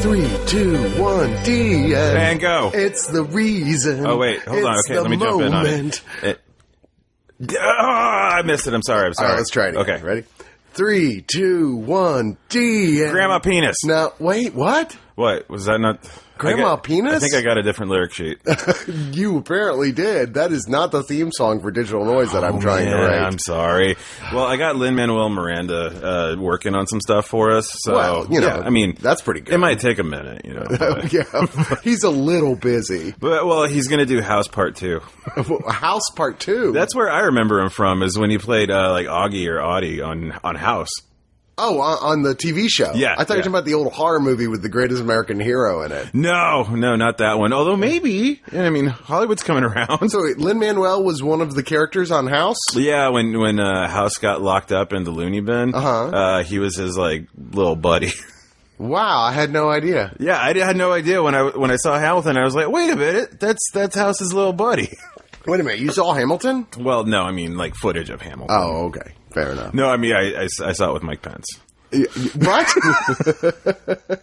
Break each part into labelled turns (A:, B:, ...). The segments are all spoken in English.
A: Three, two, one, D.
B: And go.
A: It's the reason.
B: Oh wait, hold on. Okay, let me jump in on it. it Ah, I missed it. I'm sorry. I'm sorry.
A: right, let's try it. Again.
B: Okay,
A: ready? Three, two, one, D. and-
B: Grandma penis.
A: Now, wait, what?
B: What was that? Not
A: Grandma
B: I got-
A: penis?
B: I think I got a different lyric sheet.
A: You apparently did. That is not the theme song for Digital Noise that I'm trying to
B: Oh,
A: right.
B: I'm sorry. Well, I got Lin Manuel Miranda uh, working on some stuff for us. So
A: Well, you know,
B: yeah, I mean,
A: that's pretty good.
B: It might take a minute, you know.
A: Yeah, he's a little busy.
B: but, well, he's going to do House Part Two.
A: House Part Two.
B: That's where I remember him from. Is when he played uh, like Augie or Audie on on House.
A: Oh on, the TV show.
B: Yeah,
A: I thought you were
B: yeah.
A: talking about the old horror movie with the greatest American hero in it.
B: No, no, not that one. Although maybe. I mean, Hollywood's coming around.
A: So Lin Manuel was one of the characters on House.
B: Yeah, when when uh, House got locked up in the loony bin,
A: Uh-huh.
B: uh, he was his like little buddy.
A: Wow, I had no idea.
B: yeah, I had no idea when I when I saw Hamilton. I was like, wait a minute, that's that's House's little buddy.
A: Wait a minute, you saw Hamilton?
B: well, no, I mean like footage of Hamilton.
A: Oh, okay, fair enough.
B: No, I mean I I saw it with Mike Pence.
A: What?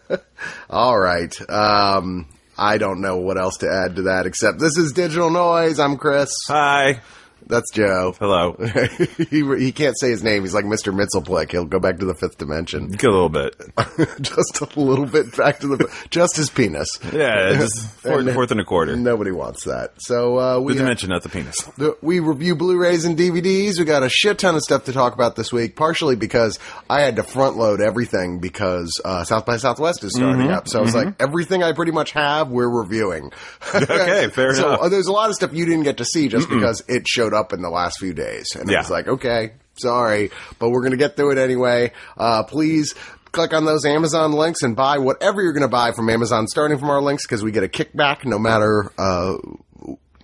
A: All right. Um, I don't know what else to add to that except this is Digital Noise. I'm Chris.
B: Hi,
A: That's Joe.
B: hello.
A: he he can't say his name. He's like Mr. Mxyzptlk. He'll go back to the fifth dimension.
B: A little bit.
A: just a little bit back to the just his penis.
B: Yeah, just fourth,
A: And-
B: fourth and a quarter.
A: Nobody wants that. So uh,
B: The
A: we
B: dimension, not the penis.
A: The- we review Blu-rays and DVDs. We got a shit ton of stuff to talk about this week. Partially because I had to front load everything because uh, South by Southwest is starting
B: Mm-hmm.
A: up. So I was like, everything I pretty much have, we're reviewing.
B: Okay, fair
A: so,
B: enough.
A: uh, there's a lot of stuff you didn't get to see just because it showed up in the last few days, and
B: Yeah.
A: I was like, okay, sorry, but we're gonna get through it anyway. Uh, please. Click on those Amazon links and buy whatever you're going to buy from Amazon, starting from our links, because we get a kickback no matter uh,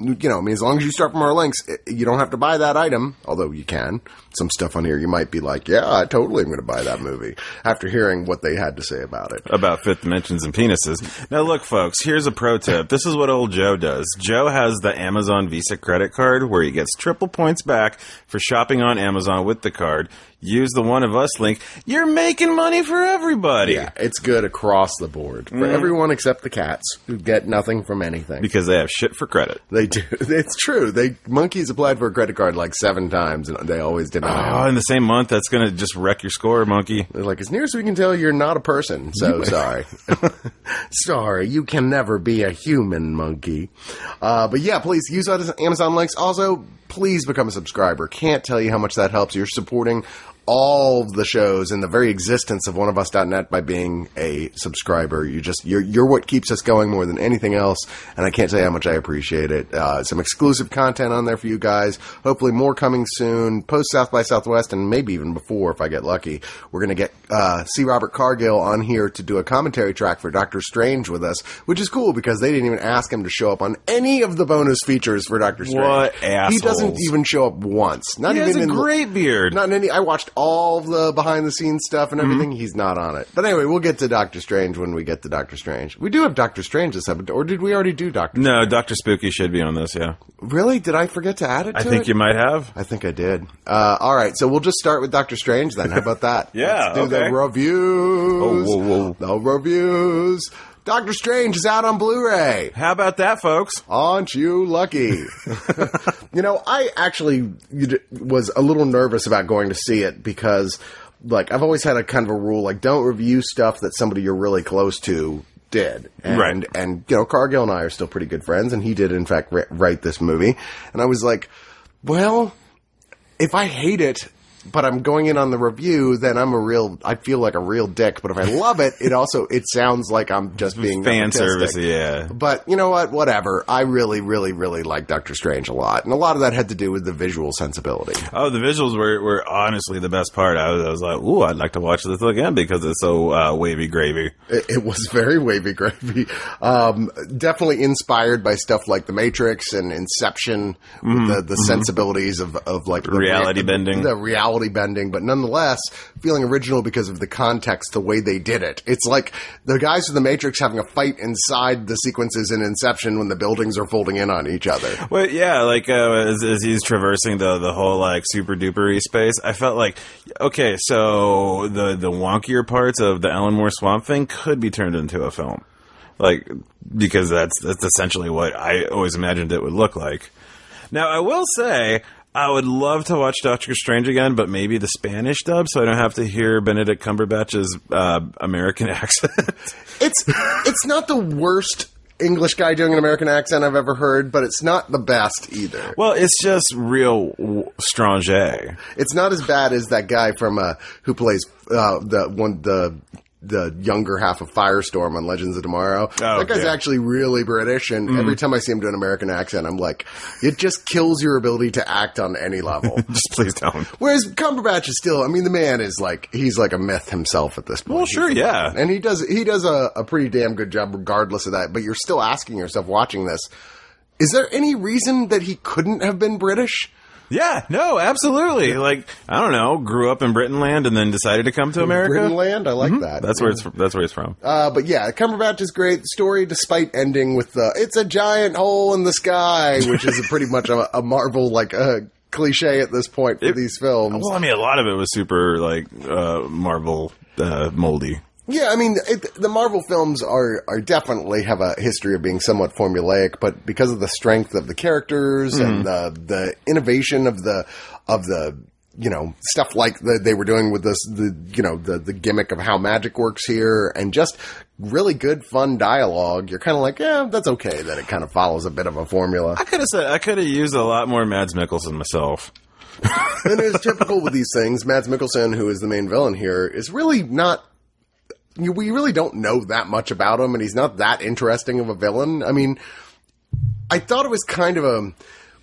A: you know, I mean, as long as you start from our links, eh, you don't have to buy that item, although you can. Some stuff on here you might be like, yeah, I totally am going to buy that movie after hearing what they had to say about it.
B: about fifth dimensions and penises. Now, look, folks, here's a pro tip. This is what old Joe does. Joe has the Amazon Visa credit card where he gets triple points back for shopping on Amazon with the card. Use the One of Us link. You're making money for everybody.
A: Yeah, it's good across the board for everyone except the cats who get nothing from anything.
B: Because they have shit for credit.
A: They do. It's true. They monkeys applied for a credit card like seven times and they always deny
B: Oh, in the same month, that's going to just wreck your score, monkey.
A: They're like, as near as we can tell, you're not a person. So sorry. sorry. You can never be a human monkey. Uh, but yeah, please use Amazon links. Also, please become a subscriber. Can't tell you how much that helps. You're supporting all the shows and the very existence of one of oneofus.net by being a subscriber. You just, you're, you're what keeps us going more than anything else. And I can't tell you how much I appreciate it. Uh, some exclusive content on there for you guys. Hopefully more coming soon. Post South by Southwest and maybe even before if I get lucky. We're going to get, uh, C. Robert Cargill on here to do a commentary track for Doctor Strange with us, which is cool because they didn't even ask him to show up on any of the bonus features for Doctor Strange.
B: What
A: He doesn't even show up once. Not
B: He
A: even
B: has a
A: in
B: great beard.
A: not in any. I watched all the behind the scenes stuff and everything. He's not on it. But anyway, we'll get to Doctor Strange when we get to Doctor Strange. We do have Doctor Strange this episode, or did we already do Doctor?
B: No, Dr. Spooky should be on this, yeah.
A: Really? Did I forget to add it? To
B: I think
A: it?
B: you might have.
A: I think I did. Uh, all right, so we'll just start with Doctor Strange then. How about that?
B: Yeah,
A: Let's do the reviews.
B: Oh, whoa, whoa.
A: The reviews. Doctor Strange is out on Blu-ray.
B: How about that, folks?
A: Aren't you lucky? you know, I actually was a little nervous about going to see it because, like, I've always had a kind of a rule, like, don't review stuff that somebody you're really close to did. And,
B: Right.
A: and, you know, Cargill and I are still pretty good friends, and he did, in fact, ri- write this movie. And I was like, well, if I hate it, but I'm going in on the review, then I'm a real. I feel like a real dick. But if I love it, it also it sounds like I'm just being
B: Fan service, yeah.
A: But you know what? Whatever. I really, really, really like Doctor Strange a lot, and a lot of that had to do with the visual sensibility.
B: Oh, the visuals were, were honestly the best part. I was, I was like, ooh, I'd like to watch this again because it's so uh, wavy gravy.
A: It, it was very wavy gravy. Um, definitely inspired by stuff like The Matrix and Inception, with the, the sensibilities of, of like the
B: Mm-hmm. Reality bending.
A: the reality bending, but nonetheless feeling original because of the context, the way they did it. It's like the guys in The Matrix having a fight inside the sequences in Inception when the buildings are folding in on each other.
B: Well, yeah, like uh, as, as he's traversing the the whole like super dupery space, I felt like okay, so the the wonkier parts of the Alan Moore Swamp Thing could be turned into a film, like because that's that's essentially what I always imagined it would look like. Now, I will say. I would love to watch Doctor Strange again, but maybe the Spanish dub, so I don't have to hear Benedict Cumberbatch's uh, American accent.
A: It's it's not the worst English guy doing an American accent I've ever heard, but it's not the best either.
B: well, it's just real w- strange.
A: It's not as bad as that guy from uh, who plays uh, the one the the younger half of Firestorm on Legends of Tomorrow.
B: Oh,
A: that guy's
B: yeah.
A: actually really British, and mm-hmm. every time I see him do an American accent, I'm like, it just kills your ability to act on any level.
B: Just please don't.
A: Whereas Cumberbatch is still, I mean, the man is like he's like a myth himself at this point.
B: Well, sure, yeah.
A: and he does he does a, a pretty damn good job regardless of that. But you're still asking yourself watching this. Is there any reason that he couldn't have been British?
B: Yeah, no, absolutely. Like I don't know, grew up in Britain land and then decided to come to America.
A: Greenland, I like that.
B: That's where it's that's where it's from.
A: Uh, but yeah, Cumberbatch is great. The story, despite ending with the "it's a giant hole in the sky," which is a pretty much a, a Marvel like uh, cliche at this point for these films.
B: Well, I mean, a lot of it was super like uh, Marvel uh, moldy.
A: Yeah, I mean, it, the Marvel films are are definitely have a history of being somewhat formulaic, but because of the strength of the characters and mm-hmm. the the innovation of the of the you know stuff like the, they were doing with this the you know the the gimmick of how magic works here and just really good fun dialogue you're kind of like yeah that's okay that it kind of follows a bit of a formula
B: I could have said I could have used a lot more Mads Mikkelsen myself.
A: and it's typical with these things. Mads Mikkelsen, who is the main villain here, is really not. We really don't know that much about him, and he's not that interesting of a villain. I mean, I thought it was kind of a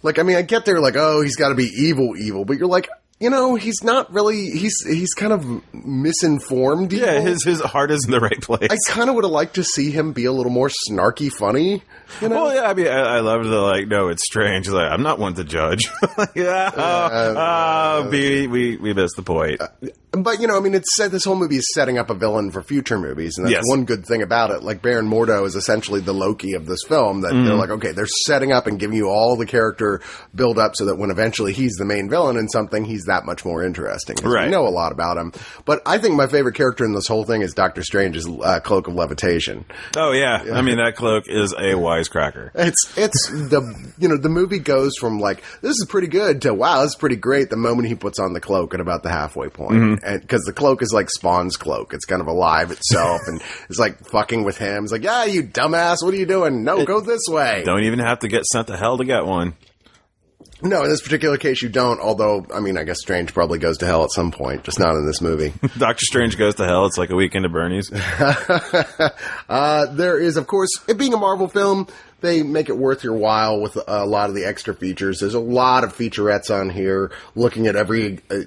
A: like. I mean, I get there like, oh, he's got to be evil, evil, but you're like, you know, he's not really. He's he's kind of misinformed.
B: Yeah,
A: evil.
B: his his heart is in the right place.
A: I kind of would have liked to see him be a little more snarky, funny. You know,
B: well, yeah, I mean, I, I loved the like. No, it's strange. Like, I'm not one to judge. like, yeah, oh, oh, we we we missed the point.
A: Uh, but you know, I mean, it's said this whole movie is setting up a villain for future movies, and that's
B: Yes.
A: one good thing about it. Like Baron Mordo is essentially the Loki of this film. That they're mm-hmm. like, okay, they're setting up and giving you all the character build up, so that when eventually he's the main villain in something, he's that much more interesting.
B: Right.
A: We know a lot about him, but I think my favorite character in this whole thing is Doctor Strange's uh, cloak of levitation.
B: Oh yeah. I mean that cloak is a wisecracker.
A: It's it's the you know the movie goes from like this is pretty good to wow this is pretty great the moment he puts on the cloak at about the halfway point and because the cloak is like Spawn's cloak it's kind of alive itself and it's like fucking with him it's like yeah you dumbass what are you doing no go this way
B: Don't even have to get sent to hell to get one.
A: No in this particular case you don't although I mean I guess Strange probably goes to hell at some point just not in this movie
B: Doctor Strange goes to hell. It's like a weekend at Bernie's.
A: Uh, there is, of course, it being a Marvel film, they make it worth your while with a lot of the extra features. There's a lot of featurettes on here, looking at every uh,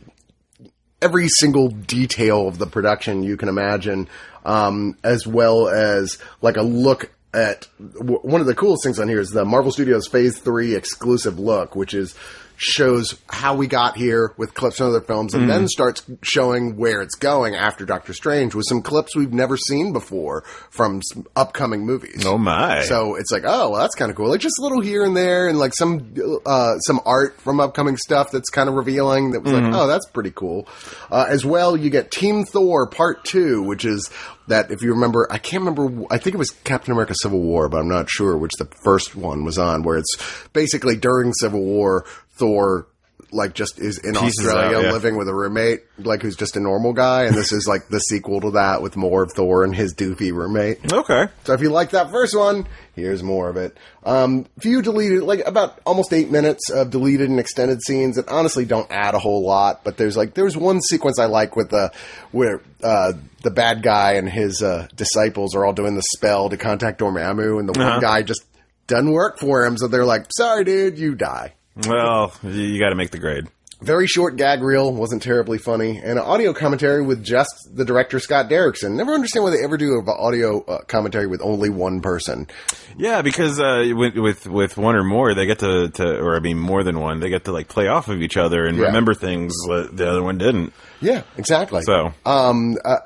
A: every single detail of the production you can imagine, um, as well as like a look at w- one of the coolest things on here is the Marvel Studios Phase Three exclusive look, which is shows how we got here with clips from other films, and then starts showing where it's going after Doctor Strange with some clips we've never seen before from upcoming movies.
B: Oh my!
A: So it's like, oh, well, that's kind of cool. Like just a little here and there, and like some uh, some art from upcoming stuff that's kind of revealing. That was like, oh, that's pretty cool. Uh, as well, you get Team Thor Part Two, which is that if you remember, I can't remember. I think it was Captain America: Civil War, but I'm not sure which the first one was on. Where it's basically during Civil War, Thor like just is in
B: Pieces
A: Australia
B: out, yeah.
A: living with a roommate, like who's just a normal guy, and this is like the sequel to that with more of Thor and his doofy roommate.
B: Okay.
A: So if you like that first one, here's more of it. Um, few deleted, like about almost eight minutes of deleted and extended scenes that honestly don't add a whole lot. But there's like there's one sequence I like with the where uh, the bad guy and his uh, disciples are all doing the spell to contact Dormammu, and the
B: Uh-huh.
A: one guy just doesn't work for him, so they're like, "Sorry, dude, you die."
B: Well, you, got to make the grade.
A: Very short gag reel, wasn't terribly funny, and an audio commentary with just the director Scott Derrickson. Never understand why they ever do an audio uh, commentary with only one person.
B: Yeah, because uh, with with with one or more, they get to, to, or I mean, more than one, they get to like play off of each other and
A: Yeah.
B: remember things that the other one didn't.
A: Yeah, exactly.
B: So.
A: um, uh,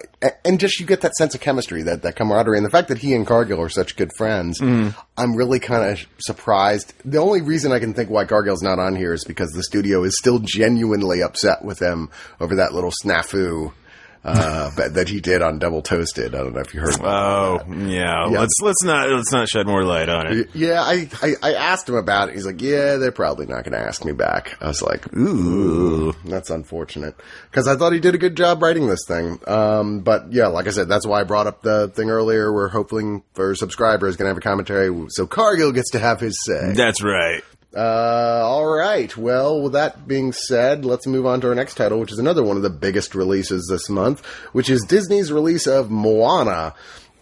A: and just you get that sense of chemistry, that that camaraderie, and the fact that he and Cargill are such good friends. I'm really kind of surprised. The only reason I can think why Cargill's not on here is because the studio is still genuinely upset with him over that little snafu. Uh, that that he did on Double Toasted. I don't know if you heard. About
B: Oh, yeah.
A: Yeah.
B: Let's let's not let's not shed more light on it.
A: Yeah, I, I, I asked him about it. He's like, yeah, they're probably not going to ask me back. I was like,
B: Ooh.
A: That's unfortunate because I thought he did a good job writing this thing. Um, but yeah, like I said, that's why I brought up the thing earlier. We're hoping for subscribers going to have a commentary, so Cargill gets to have his say.
B: That's right.
A: Uh, all right. Well, with that being said, let's move on to our next title, which is another one of the biggest releases this month, which is Disney's release of Moana.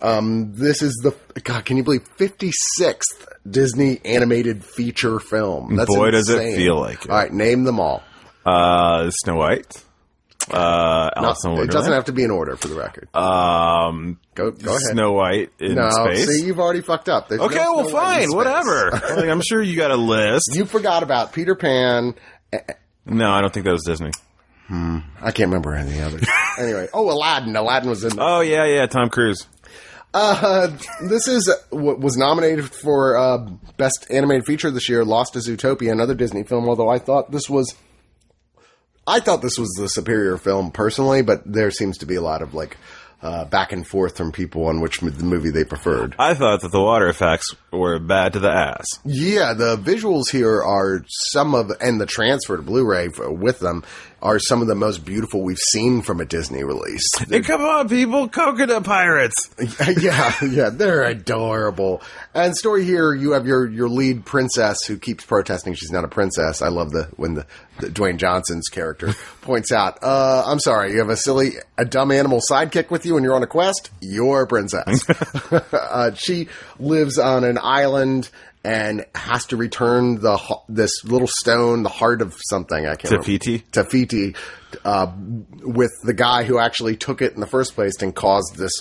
A: Um, this is the God. Can you believe fifty sixth Disney animated feature film? That's
B: Boy, does it
A: insane.
B: feel like it.
A: All right, name them all.
B: Uh, Snow White. Uh, Alice
A: it doesn't have to be in order for the record.
B: um,
A: Go, go ahead.
B: Snow White in
A: no,
B: space.
A: see, you've already fucked up. There's
B: okay,
A: no
B: well,
A: Snow White in
B: fine, whatever. like, I'm sure you got a list.
A: You forgot about Peter Pan.
B: No, I don't think that was Disney.
A: I can't remember any others. anyway, oh, Aladdin. Aladdin was in.
B: Oh yeah, yeah, Tom Cruise.
A: Uh, this is what was nominated for uh, best animated feature this year. Lost to Zootopia, another Disney film. Although I thought this was, I thought this was the superior film personally, but there seems to be a lot of like uh, back and forth from people on which m- the movie they preferred.
B: I thought that the water effects were bad to the ass.
A: Yeah, the visuals here are some of, and the transfer to Blu-ray with them are some of the most beautiful we've seen from a Disney release.
B: Hey, come on, people! Coconut pirates.
A: yeah, yeah, they're adorable. And story here, you have your your lead princess who keeps protesting she's not a princess. I love the when the, the Dwayne Johnson's character points out, uh, "I'm sorry, you have a silly, a dumb animal sidekick with you, and you're on a quest. You're a princess." uh, she lives on an island. And has to return the this little stone, the heart of something I can't remember.
B: Te Fiti?
A: Tafiti uh, with the guy who actually took it in the first place and caused this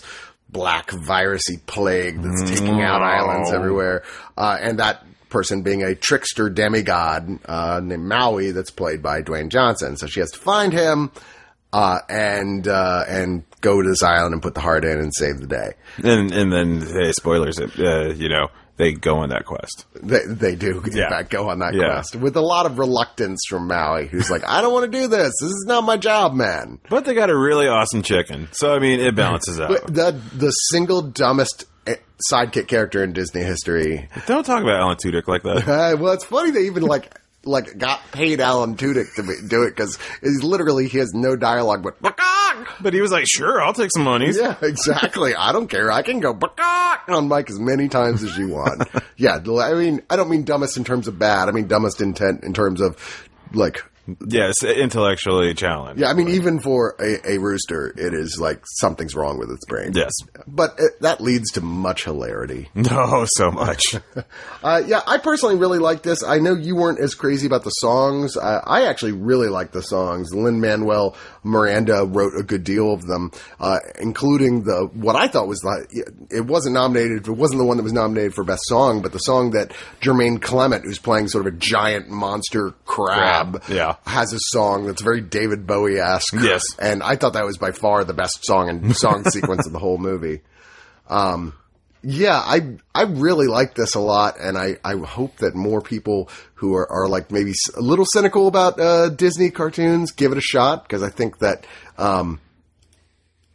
A: black virusy plague that's taking out islands everywhere. Uh, and that person being a trickster demigod uh, named Maui that's played by Dwayne Johnson. So she has to find him uh, and uh, and go to this island and put the heart in and save the day.
B: And and then hey, spoilers. Uh, you know they go on that quest.
A: They, they do, in
B: Yeah.
A: fact, go on that
B: Yeah.
A: quest with a lot of reluctance from Maui, who's like, I don't want to do this. This is not my job, man.
B: But they got a really awesome chicken, so I mean it balances out.
A: The the single dumbest eh, sidekick character in Disney history.
B: Don't talk about Alan Tudyk like that.
A: Uh, well, it's funny they even like like got paid Alan Tudyk to be, do it because he's literally he has no dialogue but
B: But he was like, "Sure, I'll take some monies."
A: yeah exactly. I don't care. I can go on mic as many times as you want. Yeah I mean I don't mean dumbest in terms of bad. I mean dumbest intent in terms of like
B: Yes, intellectually challenged.
A: yeah I mean even for a, a rooster it is like something's wrong with its brain
B: Yes.
A: but it, that leads to much hilarity
B: No, so much.
A: Uh, yeah, I personally really like this. I know you weren't as crazy about the songs. I, I actually really like the songs. Lin Manuel Miranda wrote a good deal of them, uh, including the what I thought was like it wasn't nominated. It wasn't the one that was nominated for best song, but the song that Jermaine Clement, who's playing sort of a giant monster crab,
B: yeah.
A: has a song that's very David Bowie esque.
B: Yes.
A: and I thought that was by far the best song and song sequence of the whole movie. Yeah, I I really like this a lot, and I, I hope that more people who are, are like maybe a little cynical about uh, Disney cartoons give it a shot because I think that um,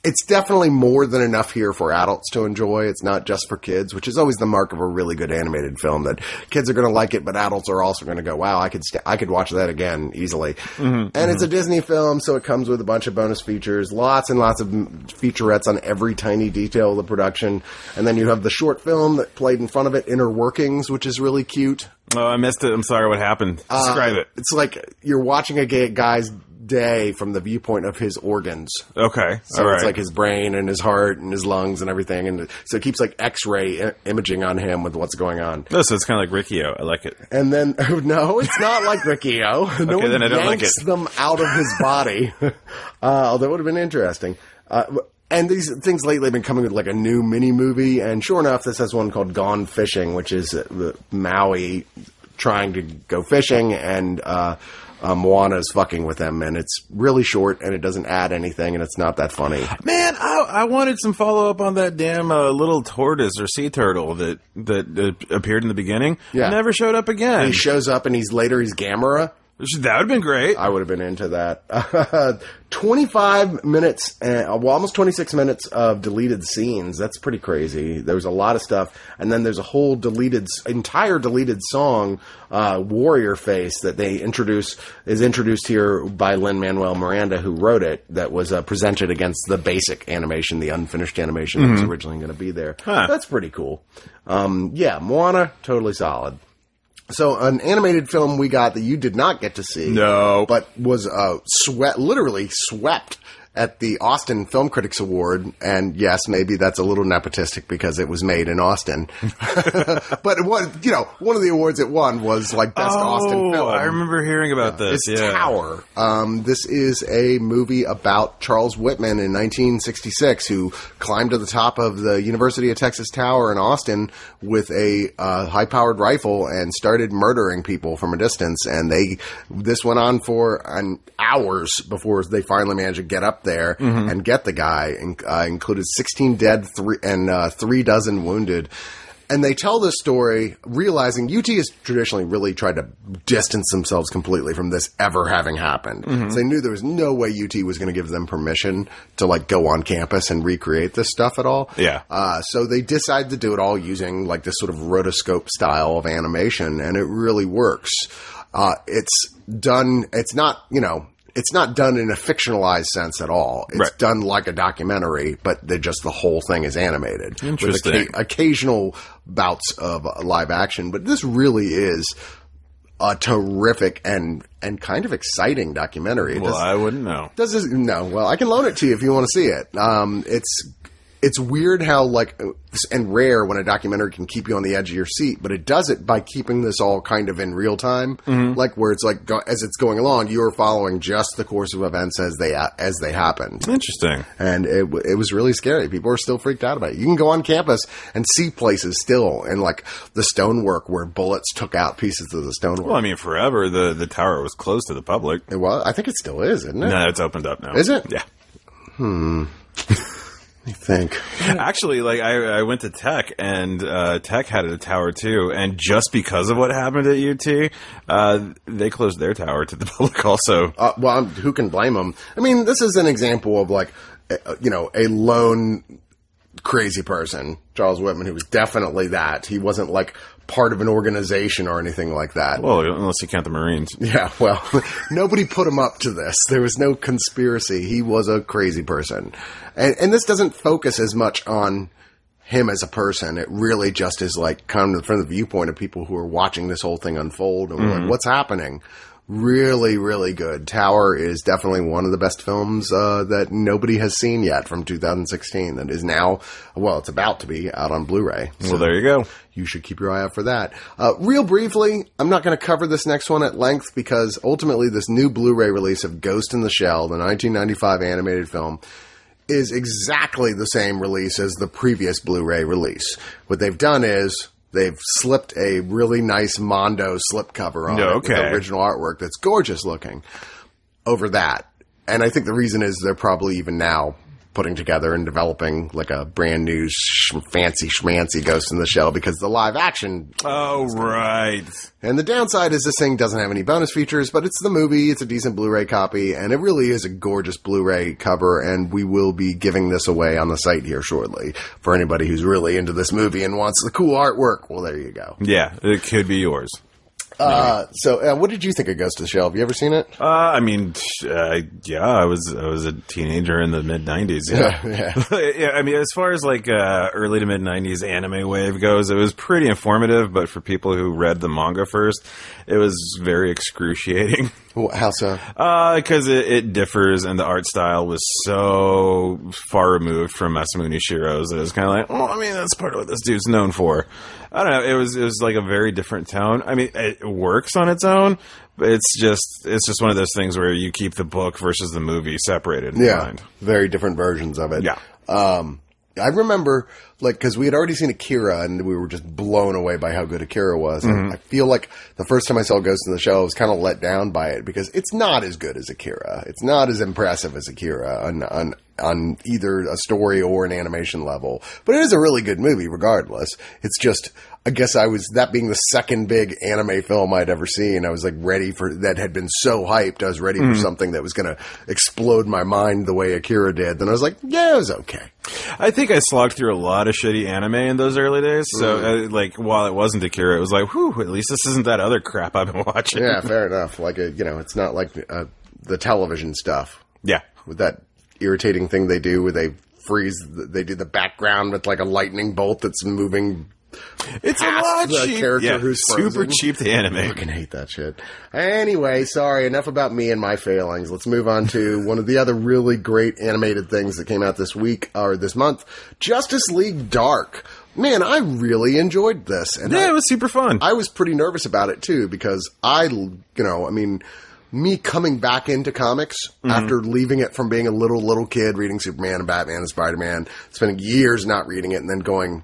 A: it's definitely more than enough here for adults to enjoy. It's not just for kids, which is always the mark of a really good animated film. That kids are going to like it, but adults are also going to go, "Wow, I could st- I could watch that again easily." and it's a Disney film, so it comes with a bunch of bonus features, lots and lots of featurettes on every tiny detail of the production. And then you have the short film that played in front of it, Inner Workings, which is really cute.
B: Oh, I missed it. I'm sorry. What happened? Describe
A: Uh,
B: it.
A: It's like you're watching a gay guy's day from the viewpoint of his organs.
B: Okay.
A: So
B: right.
A: it's like his brain and his heart and his lungs and everything, and so it keeps like X-ray I- imaging on him with what's going on.
B: no, so it's kind of like Riccio. I like it.
A: And then no, it's not like Riccio. no
B: Okay, then I don't like it.
A: them out of his body. uh, although it would have been interesting. Uh, and these things lately have been coming with like a new mini movie, and sure enough, this has one called Gone Fishing, which is uh, Maui trying to go fishing, and uh, uh, is fucking with them, and it's really short, and it doesn't add anything, and it's not that funny.
B: Man, I, I wanted some follow up on that damn uh, little tortoise or sea turtle that that uh, appeared in the beginning.
A: Yeah.
B: never showed up again.
A: He shows up, and he's later he's Gamera.
B: That would have been great.
A: I would have been into that. 25 minutes, uh, well, almost 26 minutes of deleted scenes. That's pretty crazy. There's a lot of stuff. And then there's a whole deleted, entire deleted song, uh, Warrior Face, that they introduce, is introduced here by Lin Manuel Miranda, who wrote it, that was uh, presented against the basic animation, the unfinished animation that was originally going to be there.
B: Huh.
A: That's pretty cool. Um, yeah, Moana, totally solid. So an animated film we got that you did not get to see,
B: No.
A: but was uh, swept, literally swept at the Austin Film Critics Award. And yes, maybe that's a little nepotistic because it was made in Austin. but it was, you know, one of the awards it won was like best Austin film.
B: Oh, I remember hearing about this.
A: It's
B: yeah.
A: Tower. Um, this is a movie about Charles Whitman in 1966, who climbed to the top of the University of Texas Tower in Austin with a uh, high-powered rifle and started murdering people from a distance. And they this went on for an hours before they finally managed to get up there and get the guy. And, uh, included 16 dead, three and uh, three dozen wounded. And they tell this story realizing UT has traditionally really tried to distance themselves completely from this ever having happened. So they knew there was no way UT was going to give them permission to like go on campus and recreate this stuff at all.
B: Yeah.
A: Uh, so they decided to do it all using like this sort of rotoscope style of animation, and it really works. Uh, it's done. It's not you know. It's not done in a fictionalized sense at all. It's
B: Right.
A: done like a documentary, but they just the whole thing is animated.
B: Interesting.
A: With occa- occasional bouts of live action, but this really is a terrific and and kind of exciting documentary.
B: Well,
A: does-
B: I wouldn't know.
A: does this no well i can loan it to you if you want to see it um it's it's weird how like and rare when a documentary can keep you on the edge of your seat but it does it by keeping this all kind of in real time mm-hmm. like where it's like go, as it's going along you're following just the course of events as they as they happened
B: Interesting.
A: and it, it was really scary. People are still freaked out about it. You can go on campus and see places still, and like the stonework where bullets took out pieces of the stonework.
B: Well, I mean, forever the the tower was closed to the public.
A: it was. I think it still is, isn't it?
B: No, it's opened up now.
A: Is it?
B: Yeah. Hmm.
A: I think.
B: Actually, like I, I went to Tech, and uh, Tech had a tower too. And just because of what happened at UT, uh, they closed their tower to the public. Also,
A: Uh, well, who can blame them? I mean, this is an example of like, you know, a lone crazy person, Charles Whitman, who was definitely that. He wasn't like part of an organization or anything like that.
B: well, unless you count the Marines.
A: Yeah, well, nobody put him up to this. There was no conspiracy. He was a crazy person. And, and this doesn't focus as much on him as a person. It really just is like kind of from the viewpoint of people who are watching this whole thing unfold and we're like, mm-hmm. what's happening? Really, really good. Tower is definitely one of the best films uh, that nobody has seen yet from 2016 that is now, well, it's about to be out on Blu-ray. So
B: Well, there you go.
A: you should keep your eye out for that. Uh, real briefly, I'm not going to cover this next one at length because ultimately, this new Blu ray release of Ghost in the Shell, the 1995 animated film, is exactly the same release as the previous Blu ray release. What they've done is they've slipped a really nice Mondo slipcover on
B: Yeah,
A: it the original artwork that's gorgeous looking over that. And I think the reason is they're probably even now putting together and developing like a brand new sh- fancy schmancy Ghost in the Shell because the live action.
B: Oh, right.
A: And the downside is this thing doesn't have any bonus features, but it's the movie. It's a decent Blu-ray copy, and it really is a gorgeous Blu-ray cover. And we will be giving this away on the site here shortly for anybody who's really into this movie and wants the cool artwork. Well, there you go.
B: Yeah, it could be yours.
A: Uh, so, uh, what did you think of Ghost of the Shell? Have you ever seen it?
B: Uh, I mean, uh, yeah, I was I was a teenager in the mid '90s. Yeah,
A: Yeah.
B: yeah. I mean, as far as like uh, early to mid '90s anime wave goes, it was pretty informative. But for people who read the manga first, it was very excruciating.
A: How so?
B: Because it, it differs, and the art style was so far removed from Masamune Shirow's that it was kind of like, oh, I mean, that's part of what this dude's known for. I don't know. It was it was like a very different tone. I mean, it works on its own, but it's just it's just one of those things where you keep the book versus the movie separated. In
A: Yeah,
B: mind.
A: very different versions of it.
B: Yeah.
A: Um, I remember, like, because we had already seen Akira and we were just blown away by how good Akira was.
B: Mm-hmm.
A: And I feel like the first time I saw Ghost in the Shell, I was kind of let down by it because it's not as good as Akira. It's not as impressive as Akira on, on, on either a story or an animation level. But it is a really good movie regardless. It's just, I guess I was, that being the second big anime film I'd ever seen, I was like ready for, that had been so hyped. I was ready
B: Mm-hmm.
A: for something that was going to explode my mind the way Akira did. Then I was like, yeah, it was okay.
B: I think I slogged through a lot of shitty anime in those early days. So,
A: Mm.
B: uh, like, while it wasn't Akira, it was like, whew, at least this isn't that other crap I've been watching.
A: Yeah, fair enough. Like, a, you know, it's not like uh, the television stuff
B: yeah.
A: with that irritating thing they do where they freeze, they do the background with like a lightning bolt that's moving.
B: It's a lot
A: the
B: cheap.
A: character
B: yeah,
A: who's
B: super
A: frozen.
B: cheap to
A: I
B: animate.
A: fucking hate that shit. Anyway, sorry, enough about me and my failings. Let's move on to one of the other really great animated things that came out this week or this month Justice League Dark. Man, I really enjoyed this. And I,
B: Yeah, it was super fun.
A: I was pretty nervous about it too because I, you know, I mean, me coming back into comics mm-hmm. after leaving it from being a little little kid reading Superman and Batman and Spider Man, spending years not reading it, and then going.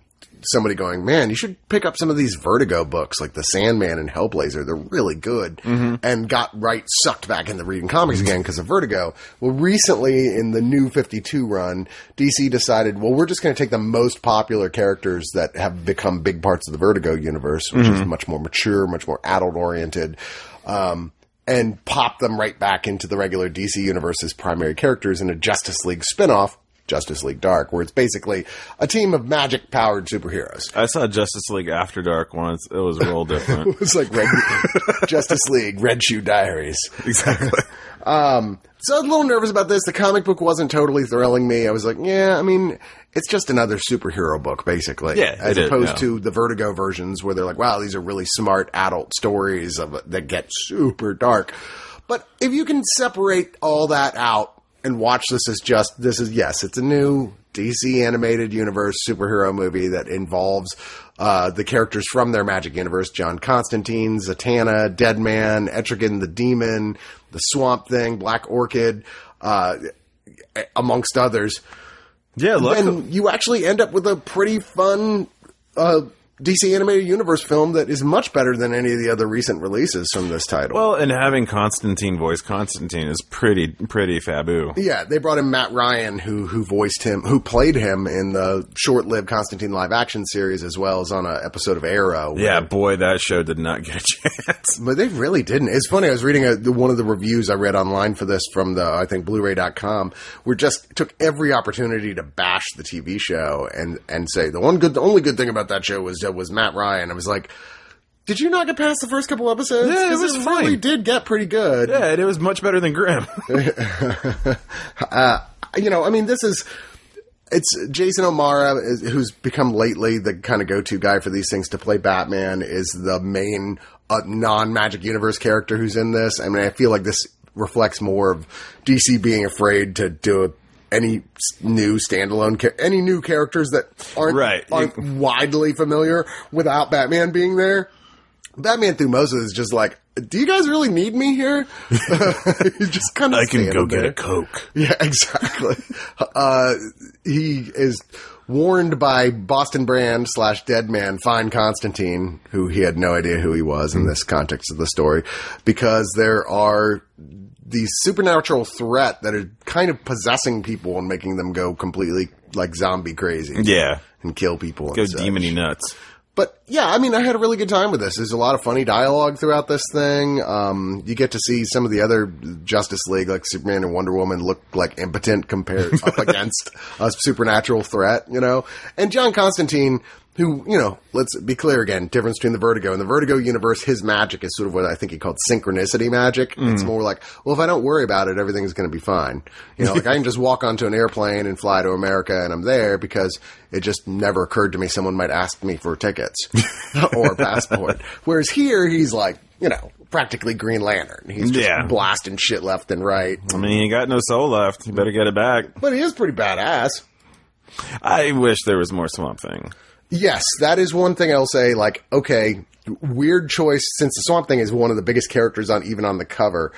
A: Somebody going, man, you should pick up some of these Vertigo books like The Sandman and Hellblazer. They're really good. And got right sucked back into reading comics again because of Vertigo. Well, recently in the new 52 run, DC decided, well, we're just going to take the most popular characters that have become big parts of the Vertigo universe, which is much more mature, much more adult oriented. Um, and pop them right back into the regular DC universe as primary characters in a Justice League spin-off, Justice League Dark, where it's basically a team of magic powered superheroes.
B: I saw Justice League After Dark once. It was real different.
A: it was like Red, Justice League Red Shoe Diaries.
B: exactly.
A: Um, so I was a little nervous about this. The comic book wasn't totally thrilling me. I was like, yeah, I mean, it's just another superhero book, basically.
B: Yeah,
A: As
B: it is,
A: opposed
B: yeah.
A: to the Vertigo versions where they're like, wow, these are really smart adult stories of, that get super dark. But if you can separate all that out and watch this as just, this is, yes, it's a new DC animated universe superhero movie that involves uh, the characters from their magic universe John Constantine, Zatanna, Deadman, Etrigan the Demon, the Swamp Thing, Black Orchid, uh, amongst others.
B: Yeah, look.
A: And you actually end up with a pretty fun uh, DC animated universe film that is much better than any of the other recent releases from this title.
B: well, and having Constantine voice Constantine is pretty pretty faboo.
A: Yeah, they brought in Matt Ryan, who who voiced him, who played him in the short-lived Constantine live action series, as well as on an episode of Arrow.
B: Yeah, boy, that show did not get a chance.
A: But they really didn't. It's funny. I was reading a, one of the reviews I read online for this from the, I think, Blu-ray.com, where just took every opportunity to bash the TV show and, and say the one good, the only good thing about that show was, uh, was Matt Ryan. I was like, did you not get past the first couple episodes?
B: Yeah, it was
A: really
B: fine.
A: did get pretty good.
B: Yeah, and it was much better than Grimm.
A: you know, I mean, this is it's Jason O'Mara, who's become lately the kind of go-to guy for these things to play Batman, is the main uh, non-Magic Universe character who's in this. I mean, I feel like this reflects more of DC being afraid to do any new standalone, any new characters that aren't
B: Right.
A: aren't widely familiar without Batman being there. Batman through it is just like, do you guys really need me here? Just kind of
B: I can go get
A: there.
B: a Coke.
A: Yeah, exactly. uh, he is warned by Boston Brand slash Dead Man, Fine Constantine, who he had no idea who he was in this context of the story, because there are these supernatural threat that are kind of possessing people and making them go completely like zombie crazy.
B: Yeah.
A: and kill people.
B: Go demony nuts.
A: But yeah, I mean, I had a really good time with this. There's a lot of funny dialogue throughout this thing. Um, you get to see some of the other Justice League, like Superman and Wonder Woman, look like impotent compared up against a supernatural threat, you know. And John Constantine, who you know, let's be clear again, difference between the Vertigo and the Vertigo universe. His magic is sort of what I think he called synchronicity magic. Mm-hmm. It's more like, well, if I don't worry about it, everything's going to be fine. You know, like I can just walk onto an airplane and fly to America, and I'm there because it just never occurred to me someone might ask me for tickets or a passport. Whereas here, he's like, you know, practically Green Lantern. He's just
B: Yeah.
A: blasting shit left and right.
B: I mean, you got no soul left. You better get it back.
A: But he is pretty badass.
B: I wish there was more Swamp Thing.
A: Yes, that is one thing I'll say. Like, okay, weird choice since the Swamp Thing is one of the biggest characters on even on the cover.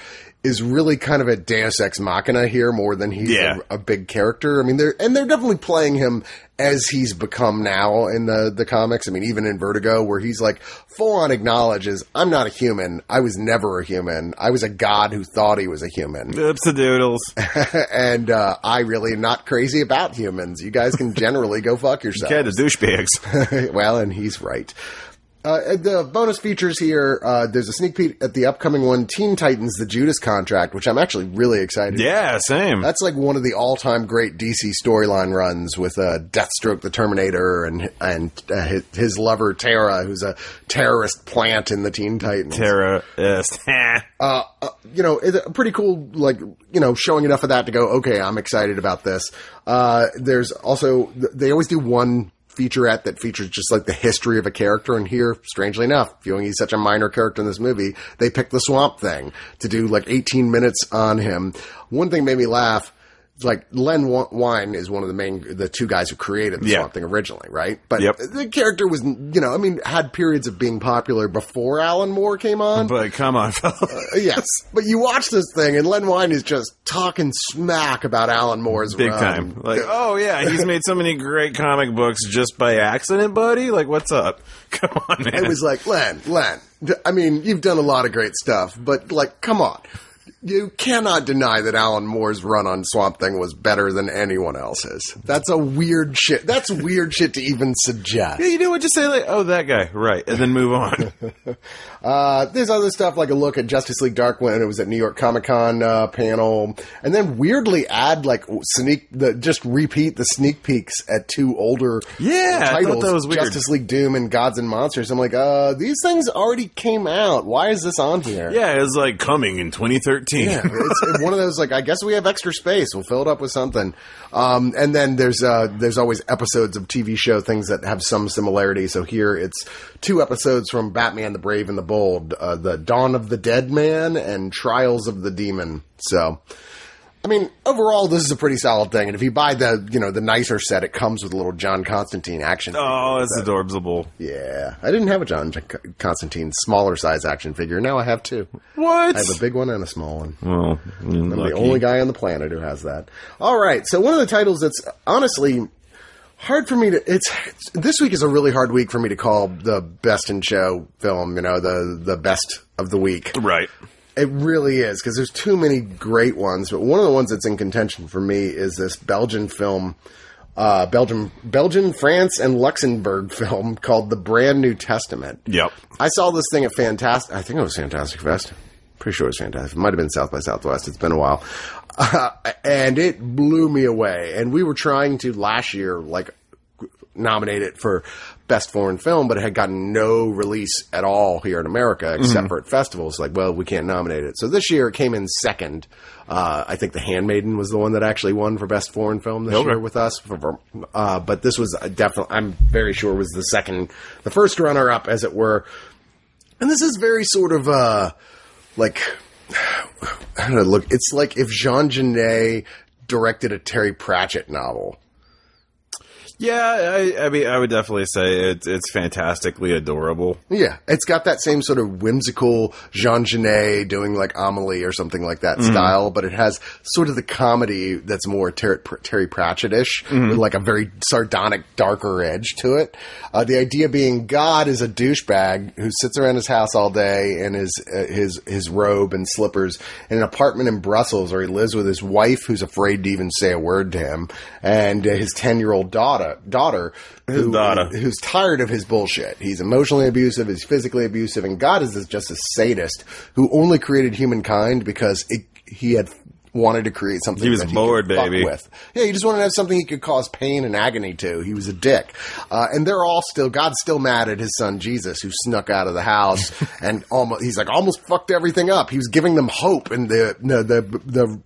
A: Is really kind of a Deus Ex Machina here more than he's
B: Yeah.
A: a, a big character. I mean, they're and they're definitely playing him as he's become now in the the comics. I mean, even in Vertigo, where he's like full on acknowledges, "I'm not a human. I was never a human. I was a god who thought he was a human."
B: Oops doodles.
A: and uh, I really am not crazy about humans. You guys can generally go fuck yourselves.
B: Get the douchebags.
A: well, and he's right. Uh, the bonus features here, uh, there's a sneak peek at the upcoming one, Teen Titans, the Judas Contract, which I'm actually really excited
B: yeah, same.
A: That's like one of the all-time great DC storyline runs with uh, Deathstroke, the Terminator, and and uh, his, his lover Tara, who's a terrorist plant in the Teen Titans.
B: Terrorist.
A: uh, uh, you know, it's a pretty cool, like, you know, showing enough of that to go, okay, I'm excited about this. Uh, there's also, they always do one featurette that features just like the history of a character. And here, strangely enough, viewing he's such a minor character in this movie, they picked the Swamp Thing to do like 18 minutes on him. One thing made me laugh. Like Len Wein is one of the main, the two guys who created the
B: Yeah.
A: Swamp Thing originally, right? But
B: Yep.
A: the character was, you know, I mean, had periods of being popular before Alan Moore came on.
B: but come on, fellas.
A: Uh, yes, but you watch this thing, and Len Wein is just talking smack about Alan Moore's
B: Big
A: run.
B: time. Like, oh yeah, he's made so many great comic books just by accident, buddy. Like, what's up? Come on, man.
A: It was like Len, Len. I mean, you've done a lot of great stuff, but like, come on. You cannot deny that Alan Moore's run on Swamp Thing was better than anyone else's. That's a weird shit. That's weird shit to even suggest.
B: yeah, you know what? Just say like, oh, that guy, right, and then move on.
A: Uh, there's other stuff like a look at Justice League Dark when it was at New York Comic Con uh, panel, and then weirdly add like sneak the just repeat the sneak peeks at two older
B: Yeah,
A: titles,
B: that was weird.
A: Justice League Doom and Gods and Monsters. I'm like, uh, these things already came out. Why is this on here?
B: yeah, it's like coming in 2013.
A: Yeah, it's one of those like I guess we have extra space. We'll fill it up with something. Um, and then there's uh, there's always episodes of TV show things that have some similarity. So here it's two episodes from Batman the Brave and the Bold, uh, the Dawn of the Dead Man and Trials of the Demon. So. I mean, overall, this is a pretty solid thing, and if you buy the, you know, the nicer set, it comes with a little John Constantine action. Figure.
B: Oh, it's adorable.
A: Yeah, I didn't have a John Constantine smaller size action figure. Now I have two.
B: What?
A: I have a big one and a small one.
B: well,
A: I'm the only guy on the planet who has that. All right, so one of the titles that's honestly hard for me to it's this week is a really hard week for me to call the best in show film, you know, the the best of the week.
B: right.
A: It really is because there's too many great ones, but one of the ones that's in contention for me is this Belgian film uh, Belgium, Belgian, France, and Luxembourg film called The Brand New Testament.
B: Yep.
A: I saw this thing at Fantastic. I think it was Fantastic Fest. Pretty sure it was Fantastic. It might have been South by Southwest. It's been a while, uh, and it blew me away. And we were trying to last year, like, nominate it for best foreign film, but it had gotten no release at all here in America except for at festivals. Like, well, we can't nominate it. So this year it came in second. Uh, I think The Handmaiden was the one that actually won for best foreign film this
B: Okay.
A: year with us. Uh, but this was definitely, I'm very sure was the second, the first runner up, as it were. And this is very sort of uh like I don't know, look, it's like if Jean Jeunet directed a Terry Pratchett novel.
B: Yeah, I, I mean, I would definitely say it's it's fantastically adorable.
A: Yeah, it's got that same sort of whimsical Jean Jeunet doing like Amelie or something like that style, but it has sort of the comedy that's more Ter- Terry Pratchett-ish with like a very sardonic, darker edge to it. Uh, the idea being God is a douchebag who sits around his house all day in his uh, his his robe and slippers in an apartment in Brussels, where he lives with his wife, who's afraid to even say a word to him, and uh, his ten year old daughter daughter who-
B: daughter.
A: who's tired of his bullshit. He's emotionally abusive, he's physically abusive, and God is just a sadist who only created humankind because it, he had wanted to create something
B: He was
A: that
B: bored,
A: could
B: baby.
A: with. Yeah, he just wanted to have something he could cause pain and agony to. He was a dick. Uh, and they're all still, God's still mad at his son Jesus, who snuck out of the house and almost, he's like, almost fucked everything up. He was giving them hope and the, the, the, the,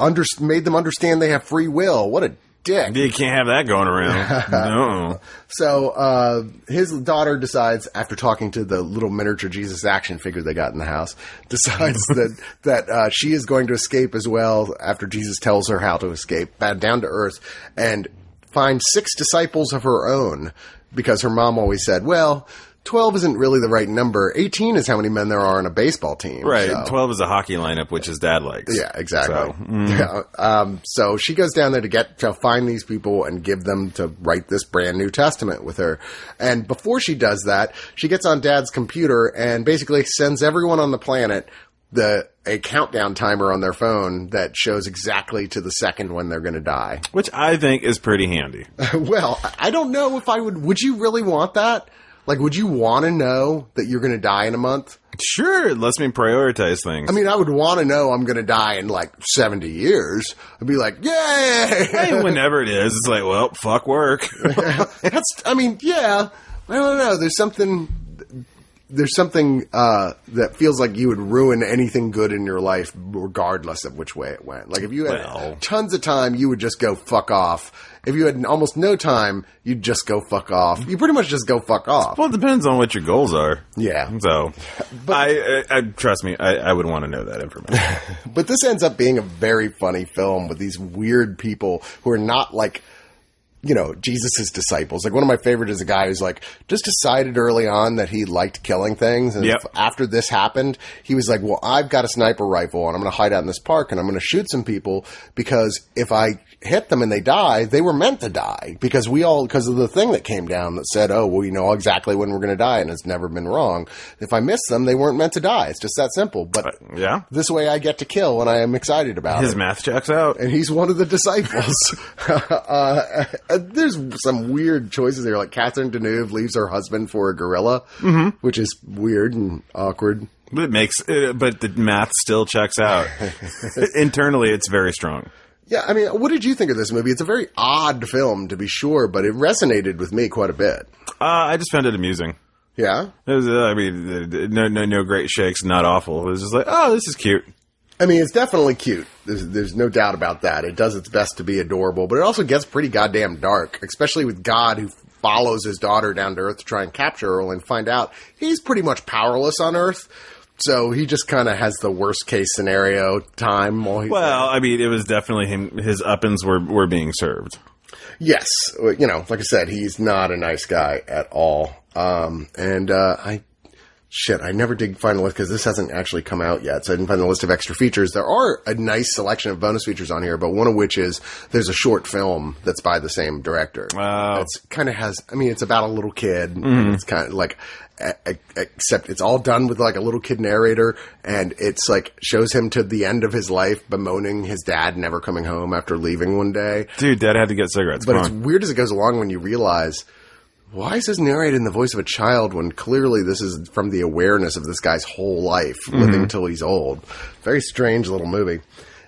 A: under, made them understand they have free will. What a dick.
B: You can't have that going around. no.
A: So uh, his daughter decides, after talking to the little miniature Jesus action figure they got in the house, decides that that uh, she is going to escape as well. After Jesus tells her how to escape, down to earth, and find six disciples of her own, because her mom always said, "Well." 12 isn't really the right number. 18 is how many men there are on a baseball team.
B: Right.
A: so-
B: 12 is a hockey lineup, which his dad likes.
A: yeah, exactly.
B: So, mm.
A: Yeah. Um, so she goes down there to get to find these people and give them to write this brand new testament with her. And before she does that, she gets on Dad's computer and basically sends everyone on the planet the a countdown timer on their phone that shows exactly to the second when they're going to die.
B: Which I think is pretty handy.
A: well, I I don't know if I would. Would you really want that? Like, would you want to know that you're going to die in a month?
B: Sure, it lets me prioritize things.
A: I mean, I would want to know I'm going to die in like 70 years. I'd be like, yay!
B: Hey, whenever it is, it's like, well, fuck work.
A: That's, I mean, yeah. I don't know. There's something. There's something uh, that feels like you would ruin anything good in your life, regardless of which way it went. Like if you had
B: Well.
A: tons of time, you would just go fuck off. If you had almost no time, you'd just go fuck off. You pretty much just go fuck off.
B: well, it depends on what your goals are.
A: Yeah.
B: So, I, I, I trust me, I, I would want to know that information.
A: But this ends up being a very funny film with these weird people who are not like, you know, Jesus's disciples. Like one of my favorite is a guy who's like just decided early on that he liked killing things, and
B: Yep.
A: after this happened, he was like, "Well, I've got a sniper rifle, and I'm going to hide out in this park, and I'm going to shoot some people because if I hit them and they die, they were meant to die because we all because of the thing that came down that said, "Oh, well, you know exactly when we're going to die, and it's never been wrong. If I miss them, they weren't meant to die. It's just that simple." But
B: yeah.
A: this way I get to kill and I am excited about
B: His
A: it.
B: His math checks out.
A: And he's one of the disciples. uh, there's some weird choices here. Like Catherine Deneuve leaves her husband for a gorilla, which is weird and awkward.
B: But it makes, uh, but the math still checks out. Internally, it's very strong.
A: Yeah, I mean, what did you think of this movie? It's a very odd film, to be sure, but it resonated with me quite a bit.
B: Uh, I just found it amusing.
A: Yeah?
B: It was, uh, I mean, no, no, no great shakes, not awful. It was just like, oh, this is cute.
A: I mean, it's definitely cute. There's, there's no doubt about that. It does its best to be adorable, but it also gets pretty goddamn dark, especially with God who follows his daughter down to Earth to try and capture her and find out he's pretty much powerless on Earth. So he just kind of has the worst case scenario time
B: Well, I mean, it was definitely him. His uppins were were being served.
A: Yes, you know, like I said, he's not a nice guy at all. Um, and uh, I, shit, I never did find a list because this hasn't actually come out yet, so I didn't find the list of extra features. There are a nice selection of bonus features on here, but one of which is there's a short film that's by the same director.
B: Wow.
A: It's kind of has, I mean, it's about a little kid. and It's kind of like. Except it's all done with like a little kid narrator, and it's like shows him to the end of his life bemoaning his dad never coming home after leaving one day.
B: Dude, Dad had to get cigarettes.
A: But
B: Come
A: it's
B: on.
A: weird as it goes along when you realize why is this narrated in the voice of a child when clearly this is from the awareness of this guy's whole life, living until he's old. Very strange little movie.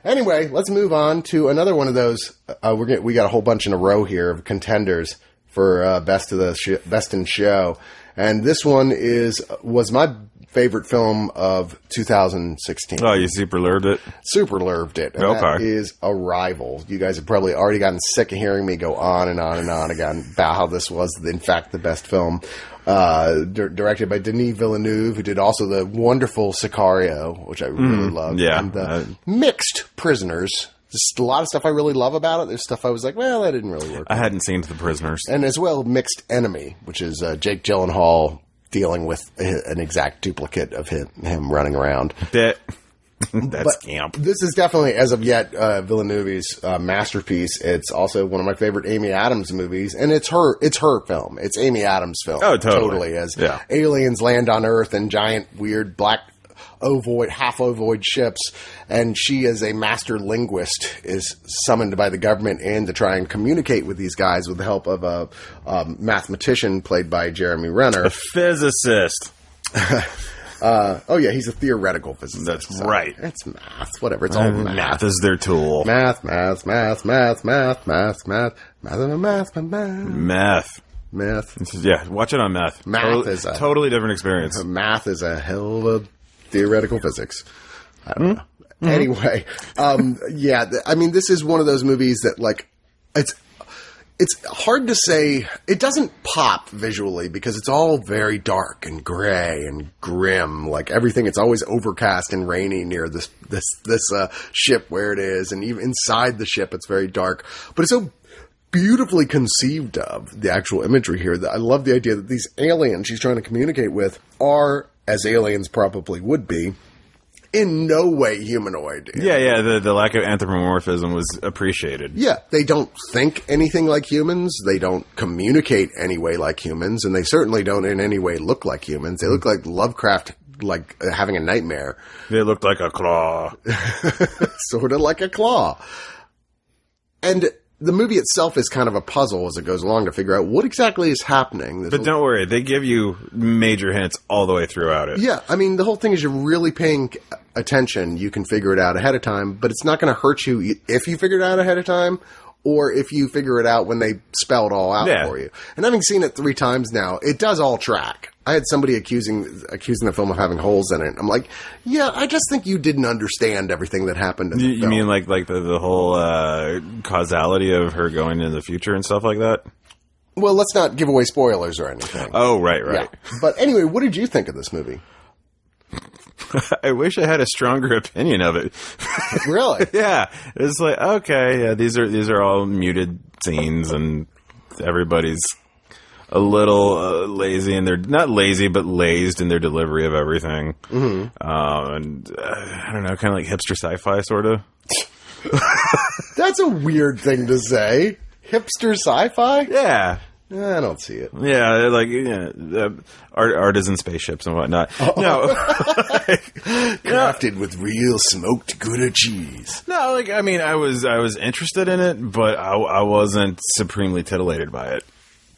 A: Anyway, let's move on to another one of those. Uh, we're get, we got a whole bunch in a row here of contenders for uh, best of the sh- best in show, and this one is was my favorite film of 2016
B: Oh, you super lured it.
A: super lerved it. And that
B: Okay.
A: is Arrival. You guys have probably already gotten sick of hearing me go on and on and on again about how this was, in fact, the best film. Uh, di- directed by Denis Villeneuve, who did also the wonderful Sicario, which I really love.
B: yeah.
A: And the
B: Uh,
A: Mixed Prisoners, There's a lot of stuff I really love about it. There's stuff I was like, well, that didn't really work.
B: I hadn't seen The Prisoners.
A: and as well, Mixed Enemy, which is uh, Jake Gyllenhaal dealing with a- an exact duplicate of him, him running around.
B: That, that's
A: But
B: camp.
A: This is definitely, as of yet, uh, Villeneuve's uh, masterpiece. It's also one of my favorite Amy Adams movies, and it's her. It's her film. It's Amy Adams' film.
B: Oh, totally.
A: As
B: Yeah.
A: aliens land on Earth and giant, weird black ovoid, half ovoid ships, and she, as a master linguist, is summoned by the government in to try and communicate with these guys with the help of a um, mathematician played by Jeremy Renner.
B: Physicist.
A: Uh, oh yeah, he's a theoretical physicist.
B: That's
A: so
B: right.
A: It's math, whatever. It's all math.
B: Math is their tool.
A: Math, math, math, math, math, math, math, math, math, math, math,
B: Meth.
A: math.
B: Yeah, watch it on meth.
A: Math
B: totally,
A: is a-
B: totally different experience.
A: Math is a hell of a theoretical physics. I don't know.
B: Mm-hmm.
A: Anyway, um, yeah, I mean, this is one of those movies that, like, it's it's hard to say. It doesn't pop visually because it's all very dark and gray and grim. Like everything, it's always overcast and rainy near this this this uh, ship where it is, and even inside the ship, it's very dark. But it's so beautifully conceived of the actual imagery here. That I love the idea that these aliens she's trying to communicate with are, as aliens probably would be, in no way humanoid.
B: Yeah, yeah. The the lack of anthropomorphism was appreciated.
A: Yeah, they don't think anything like humans. They don't communicate any way like humans, and they certainly don't in any way look like humans. They look like Lovecraft, like uh, having a nightmare,
B: They looked like a claw.
A: sort of like a claw. And the movie itself is kind of a puzzle as it goes along to figure out what exactly is happening. There's
B: But don't worry, they give you major hints all the way throughout it.
A: Yeah, I mean, the whole thing is you're really paying attention. You can figure it out ahead of time, but it's not going to hurt you if you figure it out ahead of time or if you figure it out when they spell it all out
B: Yeah.
A: for you. And having seen it three times now, it does all track. I had somebody accusing accusing the film of having holes in it. I'm like, yeah, I just think you didn't understand everything that happened in the
B: You, you
A: film.
B: mean like like the, the whole uh, causality of her going into the future and stuff like that?
A: well, let's not give away spoilers or anything.
B: Oh, right, right.
A: Yeah. But anyway, what did you think of this movie?
B: I wish I had a stronger opinion of it.
A: Really?
B: yeah, it's like okay, yeah, these are these are all muted scenes, and everybody's a little uh, lazy, and they're not lazy, but lazed in their delivery of everything. Mm-hmm. Um, and uh, I don't know, kind of like hipster sci-fi, sort of.
A: That's a weird thing to say. Hipster sci-fi?
B: Yeah,
A: I don't see it.
B: yeah, like yeah, uh, art, artisan spaceships and whatnot. No,
A: Crafted with real smoked Gouda cheese.
B: no, like I mean, I was I was interested in it, but I, I wasn't supremely titillated by it.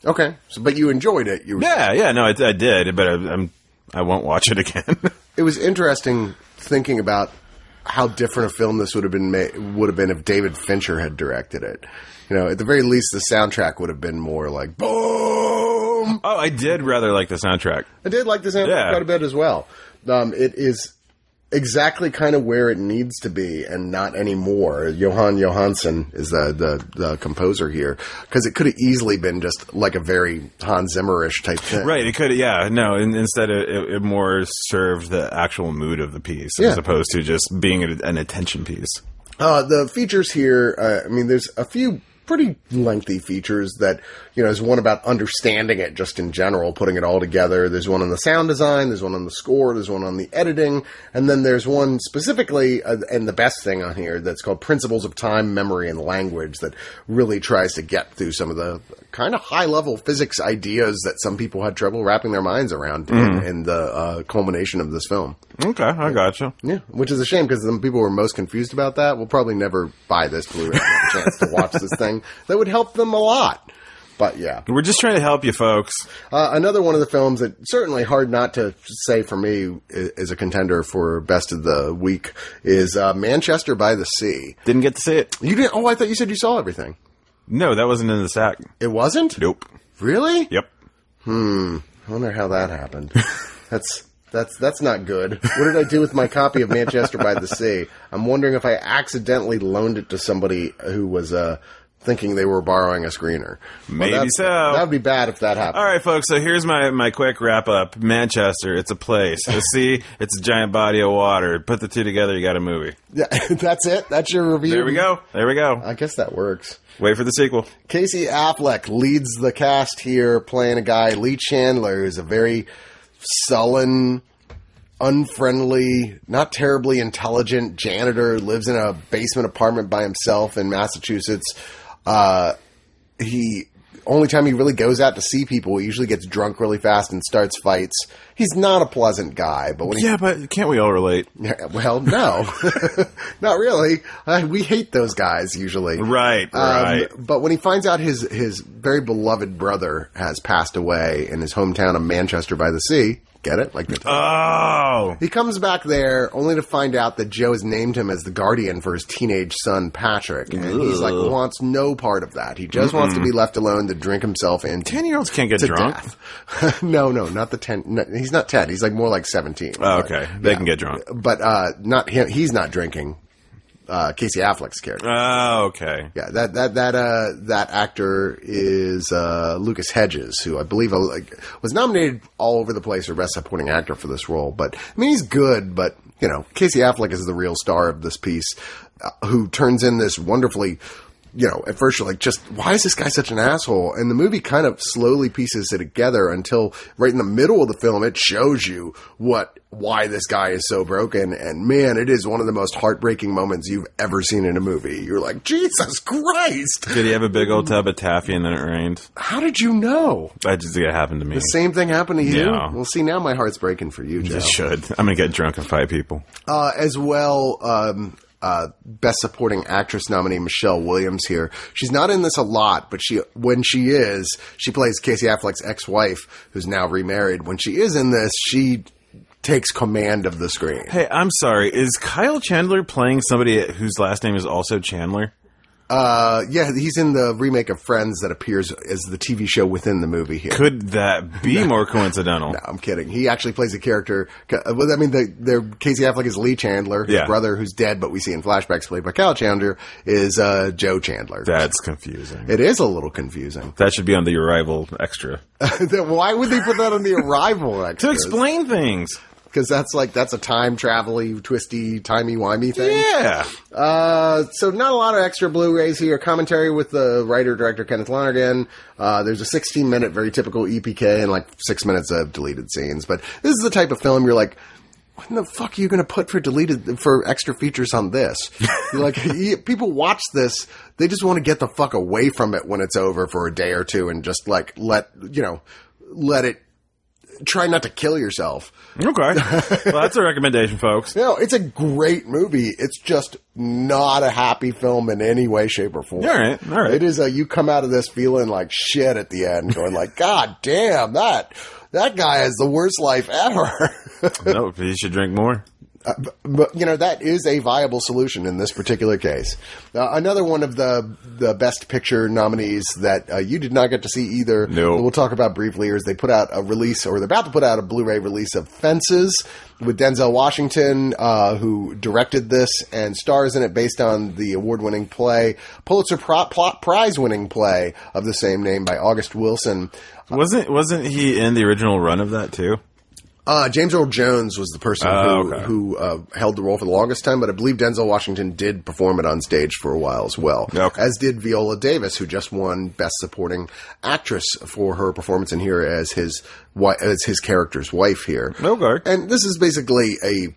A: Okay, so, but you enjoyed it. You
B: Yeah, yeah, no, I, I did, but I, I'm I won't watch it again.
A: It was interesting thinking about how different a film this would have been ma- would have been if David Fincher had directed it. You know, at the very least, the soundtrack would have been more like boom.
B: oh, I did rather like the soundtrack.
A: I did like the soundtrack
B: Yeah.
A: quite a bit as well. Um, it is exactly kind of where it needs to be and not anymore. Jóhann Jóhannsson is the the, the composer here because it could have easily been just like a very Hans Zimmerish type thing.
B: Right, it could, yeah, no. In, instead, it, it, more served the actual mood of the piece as opposed to just being a, an attention piece.
A: Uh, the features here, uh, I mean, there's a few pretty lengthy features that, you know, there's one about understanding it just in general, putting it all together. There's one on the sound design, there's one on the score, there's one on the editing, and then there's one specifically, uh, and the best thing on here, that's called Principles of Time, Memory, and Language that really tries to get through some of the kind of high level physics ideas that some people had trouble wrapping their minds around in, in the uh, culmination of this film.
B: Okay, I gotcha.
A: Yeah, which is a shame because the people who are most confused about that will probably never buy this Blu-ray and have a chance to watch this thing. That would help them a lot. But yeah,
B: We're just trying to help you, folks.
A: uh, another one of the films that certainly hard not to say for me is a contender for best of the week is uh, Manchester by the Sea.
B: Didn't get to see it.
A: You didn't? Oh, I thought you said you saw everything.
B: No, that wasn't in the sack.
A: It wasn't.
B: Nope.
A: Really?
B: Yep. Hmm.
A: I wonder how that happened. that's that's that's not good. What did I do with my copy of Manchester by the Sea? I'm wondering if I accidentally loaned it to somebody who was uh, thinking they were borrowing a screener. Well,
B: Maybe
A: that's-
B: so.
A: That would be bad if that happened.
B: All right, folks. So here's my, my quick wrap up. Manchester, it's a place. A sea, it's a giant body of water. Put the two together, you got a movie.
A: Yeah, that's it. That's your review.
B: There we go. There we go.
A: I guess that works.
B: Wait for the sequel.
A: Casey Affleck leads the cast here, playing a guy, Lee Chandler, who's a very sullen, unfriendly, not terribly intelligent janitor, lives in a basement apartment by himself in Massachusetts. Uh, he only time he really goes out to see people, he usually gets drunk really fast and starts fights. He's not a pleasant guy, but when he
B: Yeah, but can't we all relate?
A: well, no, not really. Uh, we hate those guys usually.
B: Right,
A: Um,
B: right.
A: but when he finds out his his very beloved brother has passed away in his hometown of Manchester by the Sea, get it? Like the
B: Oh,
A: he comes back there only to find out that Joe has named him as the guardian for his teenage son Patrick, and he's like wants no part of that. He just wants to be left alone to drink himself into
B: ten year olds can't get
A: to
B: drunk.
A: death. no, no, not the ten. No, he's not ten. He's like more like seventeen.
B: Oh,
A: But-
B: okay, they
A: yeah.
B: can get drunk.
A: but uh, not him. He's not drinking. Uh, Casey Affleck's character.
B: Oh, okay.
A: Yeah, that that that uh, that actor is uh, Lucas Hedges, who I believe uh, was nominated all over the place for best supporting actor for this role. But I mean, he's good. But you know, Casey Affleck is the real star of this piece, uh, who turns in this wonderfully. You know, at first you're like, just why is this guy such an asshole? And the movie kind of slowly pieces it together until right in the middle of the film, it shows you what why this guy is so broken. And man, it is one of the most heartbreaking moments you've ever seen in a movie. You're like, Jesus Christ!
B: Did he have a big old tub of taffy and then it rained?
A: How did you know?
B: That just it happened to me.
A: The same thing happened to you?
B: Yeah.
A: Well, see, now my heart's breaking for you, Joe.
B: It should. I'm gonna get drunk and fight people.
A: Uh, as well, um, uh, best supporting actress nominee Michelle Williams here. She's not in this a lot, but she when she is, she plays Casey Affleck's ex-wife, who's now remarried. When she is in this, she takes command of the screen.
B: Hey, I'm sorry. Is Kyle Chandler playing somebody whose last name is also Chandler?
A: Uh, yeah, he's in the remake of Friends that appears as the TV show within the movie here.
B: Could that be more coincidental?
A: No, I'm kidding. He actually plays a character. uh, Well, I mean, the, the Casey Affleck is Lee Chandler. His
B: Yeah.
A: brother, who's dead, but we see in flashbacks played by Cal Chandler, is uh, Joe Chandler.
B: That's confusing.
A: it is a little confusing.
B: That should be on the arrival extra
A: Why would they put that on the arrival
B: extra?
A: to
B: explain things.
A: Because that's like that's a time travel-y, twisty, timey wimey thing.
B: Yeah.
A: Uh, so not a lot of extra Blu-rays here. Commentary with the writer director Kenneth Lonergan. Uh, there's a 16 minute, very typical EPK, and like six minutes of deleted scenes. But this is the type of film you're like, what in the fuck are you going to put for deleted for extra features on this? Like people watch this, they just want to get the fuck away from it when it's over for a day or two, and just like let you know, let it. Try not to kill yourself.
B: Okay. well, that's a recommendation, folks.
A: No, it's a great movie. It's just not a happy film in any way, shape, or form.
B: All right, all right.
A: It is a you come out of this feeling like shit at the end, going like, God damn that that guy has the worst life ever.
B: no, you should drink more.
A: But you know that is a viable solution in this particular case. Uh, another one of the the best picture nominees that uh, you did not get to see either.
B: No.
A: We'll talk about briefly. Is they put out a release, or they're about to put out a Blu-ray release of Fences with Denzel Washington, uh, who directed this and stars in it, based on the award-winning play, Pulitzer Pro- Plot Prize-winning play of the same name by August Wilson.
B: Wasn't wasn't he in the original run of that too?
A: Uh, James Earl Jones was the person
B: Oh,
A: who,
B: okay.
A: who uh, held the role for the longest time, but I believe Denzel Washington did perform it on stage for a while as well.
B: Okay.
A: As did Viola Davis, who just won Best Supporting Actress for her performance in here as his as his character's wife here.
B: Okay.
A: And this is basically a.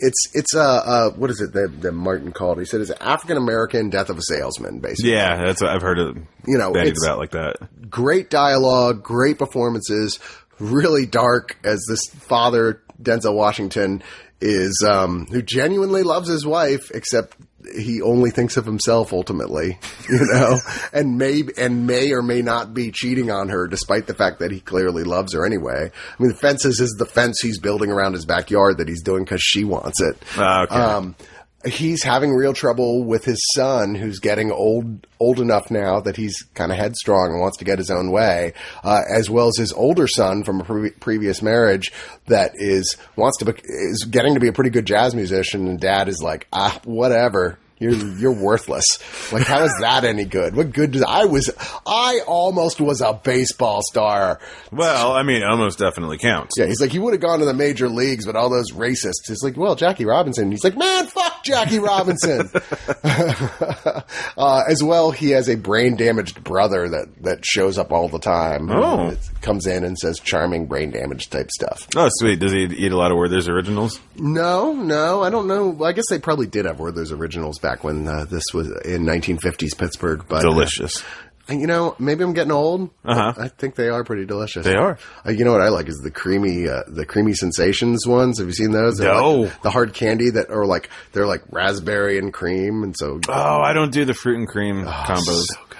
A: It's it's uh, uh what is it that, that Martin called? He said it's African American death of a salesman, basically.
B: Yeah, that's what I've heard of.
A: You know, it's-
B: about like that.
A: great dialogue, great performances, really dark as this father, Denzel Washington, is, um, who genuinely loves his wife, except he only thinks of himself ultimately, you know, and may, and may or may not be cheating on her despite the fact that he clearly loves her anyway. I mean, the fences is the fence he's building around his backyard that he's doing because she wants it.
B: Ah, okay.
A: Um, he's having real trouble with his son, who's getting old old enough now that he's kind of headstrong and wants to get his own way, uh, as well as his older son from a pre- previous marriage that is wants to be, is getting to be a pretty good jazz musician, and dad is like, ah, whatever. You're you're worthless. Like, how is that any good? What good did I was? I almost was a baseball star.
B: Well, I mean, almost definitely counts.
A: Yeah, he's like, he would have gone to the major leagues, but all those racists. He's like, well, Jackie Robinson. He's like, man, fuck Jackie Robinson. uh, as well, he has a brain damaged brother that that shows up all the time.
B: Oh.
A: It comes in and says charming brain damage type stuff.
B: Oh, sweet. Does he eat a lot of Werther's originals?
A: No, no, I don't know. I guess they probably did have Werther's originals back when uh, this was in 1950s Pittsburgh. But uh,
B: Delicious.
A: you know, maybe I'm getting old.
B: Uh-huh.
A: I think they are pretty delicious.
B: They are.
A: Uh, you know what I like is the creamy, uh, the creamy sensations ones. Have you seen those? They're
B: No.
A: like the hard candy that are like they're like raspberry and cream, and so
B: Oh, I don't do the fruit and cream combos.
A: so good.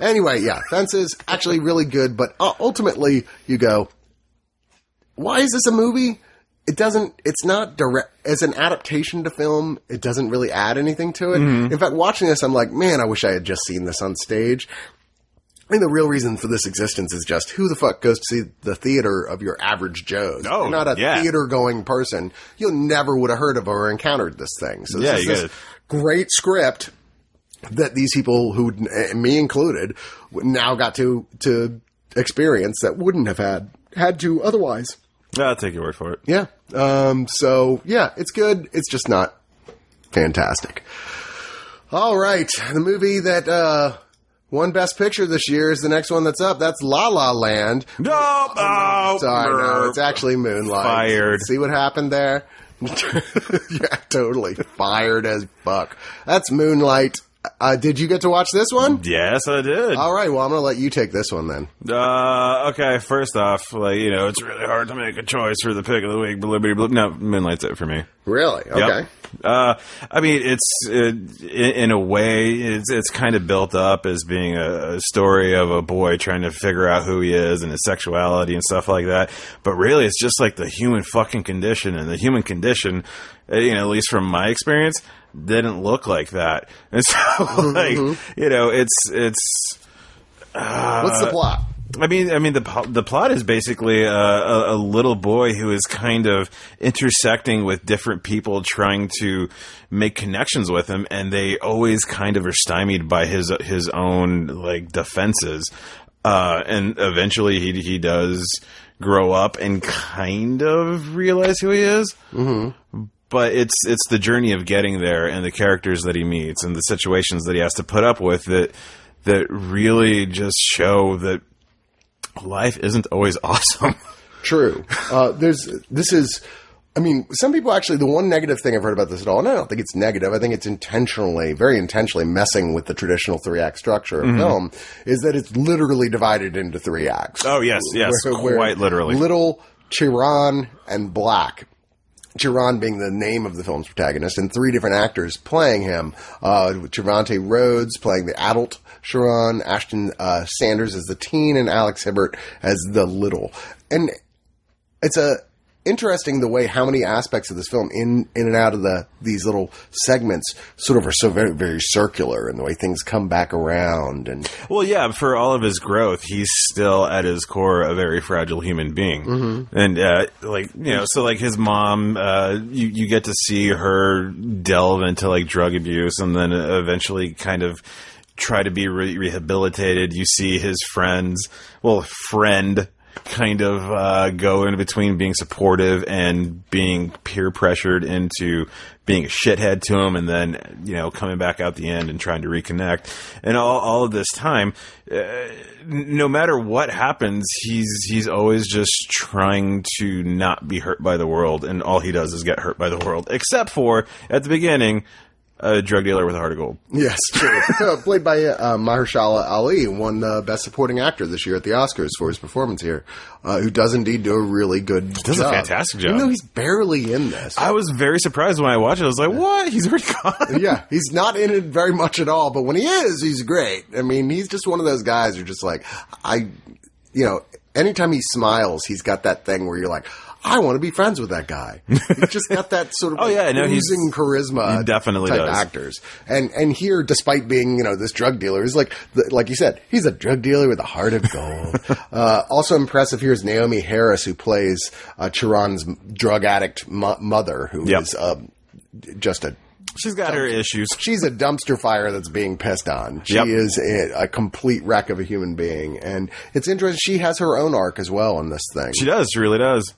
A: Anyway, yeah, Fences actually really good, but uh, ultimately you go, why is this a movie? It doesn't. It's not direct as an adaptation to film. It doesn't really add anything to it. In fact, watching this, I'm like, man, I wish I had just seen this on stage. I think the real reason for this existence is just who the fuck goes to see the theater of your average Joes?
B: No,
A: You're not a
B: yeah.
A: theater going person. You never would have heard of or encountered this thing. So this
B: Yeah,
A: is this
B: gotta-
A: great script that these people who, eh, me included, now got to to experience that wouldn't have had had to otherwise.
B: I'll take your word for it.
A: Yeah. Um. So yeah, it's good. It's just not fantastic. All right, the movie that uh won Best Picture this year is the next one that's up. That's La La Land.
B: No, oh,
A: Sorry, no, it's actually Moonlight.
B: Fired.
A: See what happened there? yeah, totally fired as fuck. That's Moonlight. Uh, did you get to watch this one?
B: Yes, I did.
A: All right, well, I'm going to let you take this one then.
B: Uh, okay, first off, like, you know, it's really hard to make a choice for the pick of the week. Blah, blah, blah. No, Moonlight's it for me.
A: Really? Okay.
B: Yep. Uh, I mean, it's uh, in, in a way, it's it's kind of built up as being a, a story of a boy trying to figure out who he is and his sexuality and stuff like that. But really, it's just like the human fucking condition, and the human condition, uh, you know, at least from my experience, didn't look like that. And so, like, you know, it's it's.
A: What's the plot?
B: I mean, I mean the the plot is basically a, a, a little boy who is kind of intersecting with different people, trying to make connections with him, and they always kind of are stymied by his his own like defenses. Uh, and eventually, he he does grow up and kind of realize who he is. Mm-hmm. But it's it's the journey of getting there, and the characters that he meets, and the situations that he has to put up with that that really just show that life isn't always awesome.
A: True. Uh, there's this is. I mean, some people actually. The one negative thing I've heard about this at all, and I don't think it's negative. I think it's intentionally, very intentionally, messing with the traditional three act structure of film. Is that it's literally divided into three acts.
B: Oh, yes, yes, quite literally.
A: Little Chiron and Black. Chiron being the name of the film's protagonist, and three different actors playing him. Uh, Trevante Rhodes playing the adult Chiron, Ashton uh, Sanders as the teen, and Alex Hibbert as the little. And it's a interesting the way how many aspects of this film in in and out of the these little segments sort of are so very very circular and the way things come back around and
B: well, yeah, for all of his growth, he's still at his core a very fragile human being. And uh, like you know, so like his mom, uh, you you get to see her delve into like drug abuse, and then eventually kind of try to be re- rehabilitated. You see his friends, well, friend kind of uh, go in between being supportive and being peer pressured into being a shithead to him and then you know coming back out the end and trying to reconnect. And all, all of this time uh, no matter what happens he's he's always just trying to not be hurt by the world. And all he does is get hurt by the world. Except for at the beginning a drug dealer with a heart of gold
A: Yes, true. Uh, Played by uh, Mahershala Ali, won uh, Best Supporting Actor this year at the Oscars for his performance here, uh, who does indeed do a really good
B: does a fantastic job.
A: Even though he's barely in this.
B: I was very surprised when I watched it. I was like, "What? He's already gone."
A: yeah, he's not in it very much at all, but when he is, he's great. I mean, he's just one of those guys who just like, I, you know, anytime he smiles, he's got that thing where you're like, I want to be friends with that guy. He's just got that sort of
B: Oh, yeah, no, he's-
A: charisma.
B: he definitely
A: type
B: does.
A: actors. And and here, despite being you know this drug dealer, is like the, like you said, he's a drug dealer with a heart of gold. uh, also impressive here is Naomie Harris, who plays uh, Chiron's drug addict mo- mother, who is
B: Yep.
A: um, just a
B: She's got her issues.
A: she's a dumpster fire that's being pissed on. She
B: Yep.
A: is a, a complete wreck of a human being, and it's interesting. She has her own arc as well in this thing.
B: She does. She really does.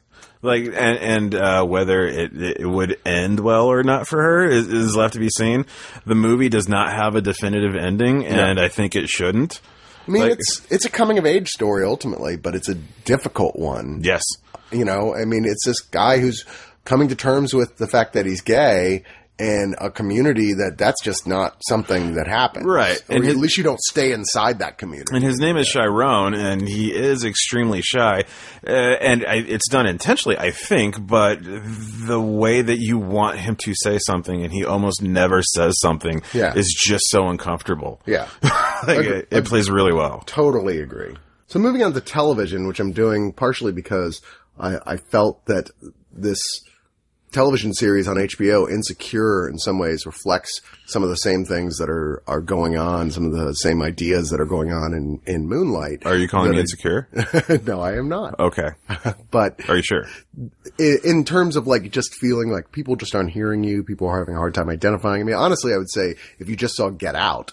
B: Like, and, and uh, whether it, it would end well or not for her is, is left to be seen. The movie does not have a definitive ending, and I think it shouldn't.
A: I mean,
B: like-
A: it's it's a coming of age story ultimately, but it's a difficult one.
B: Yes.
A: You know, I mean, it's this guy who's coming to terms with the fact that he's gay. And a community that that's just not something that happens,
B: Right.
A: Or
B: And
A: at
B: his-
A: least you don't stay inside that community.
B: And his name is Chiron, and he is extremely shy. Uh, and I, it's done intentionally, I think, but the way that you want him to say something and he almost never says something
A: Yeah.
B: is just so uncomfortable.
A: yeah,
B: Like, it, it plays really well.
A: Totally agree. So moving on to television, which I'm doing partially because I, I felt that this television series on HBO, Insecure, in some ways reflects some of the same things that are, are going on, some of the same ideas that are going on in, in Moonlight.
B: Are you calling me insecure?
A: I- no, I am not.
B: Okay.
A: But
B: Are you sure?
A: i- in terms of like just feeling like people just aren't hearing you, people are having a hard time identifying. I mean, honestly, I would say if you just saw Get Out,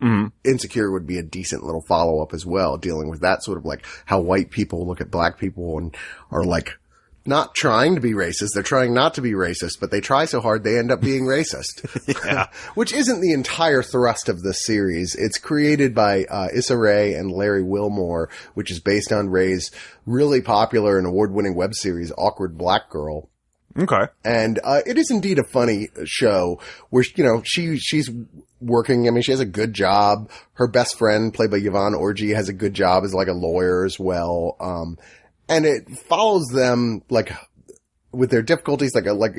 B: Mhm.
A: Insecure would be a decent little follow up as well, dealing with that sort of like how white people look at black people and are like not trying to be racist. They're trying not to be racist, but they try so hard they end up being racist.
B: Yeah.
A: Which isn't the entire thrust of this series. It's created by uh, Issa Rae and Larry Wilmore, which is based on Rae's really popular and award-winning web series Awkward Black Girl.
B: Okay.
A: And uh, it is indeed a funny show where you know she she's working. I mean, she has a good job. Her best friend, played by Yvonne Orji, has a good job as like a lawyer as well. Um, and it follows them like with their difficulties. Like a, like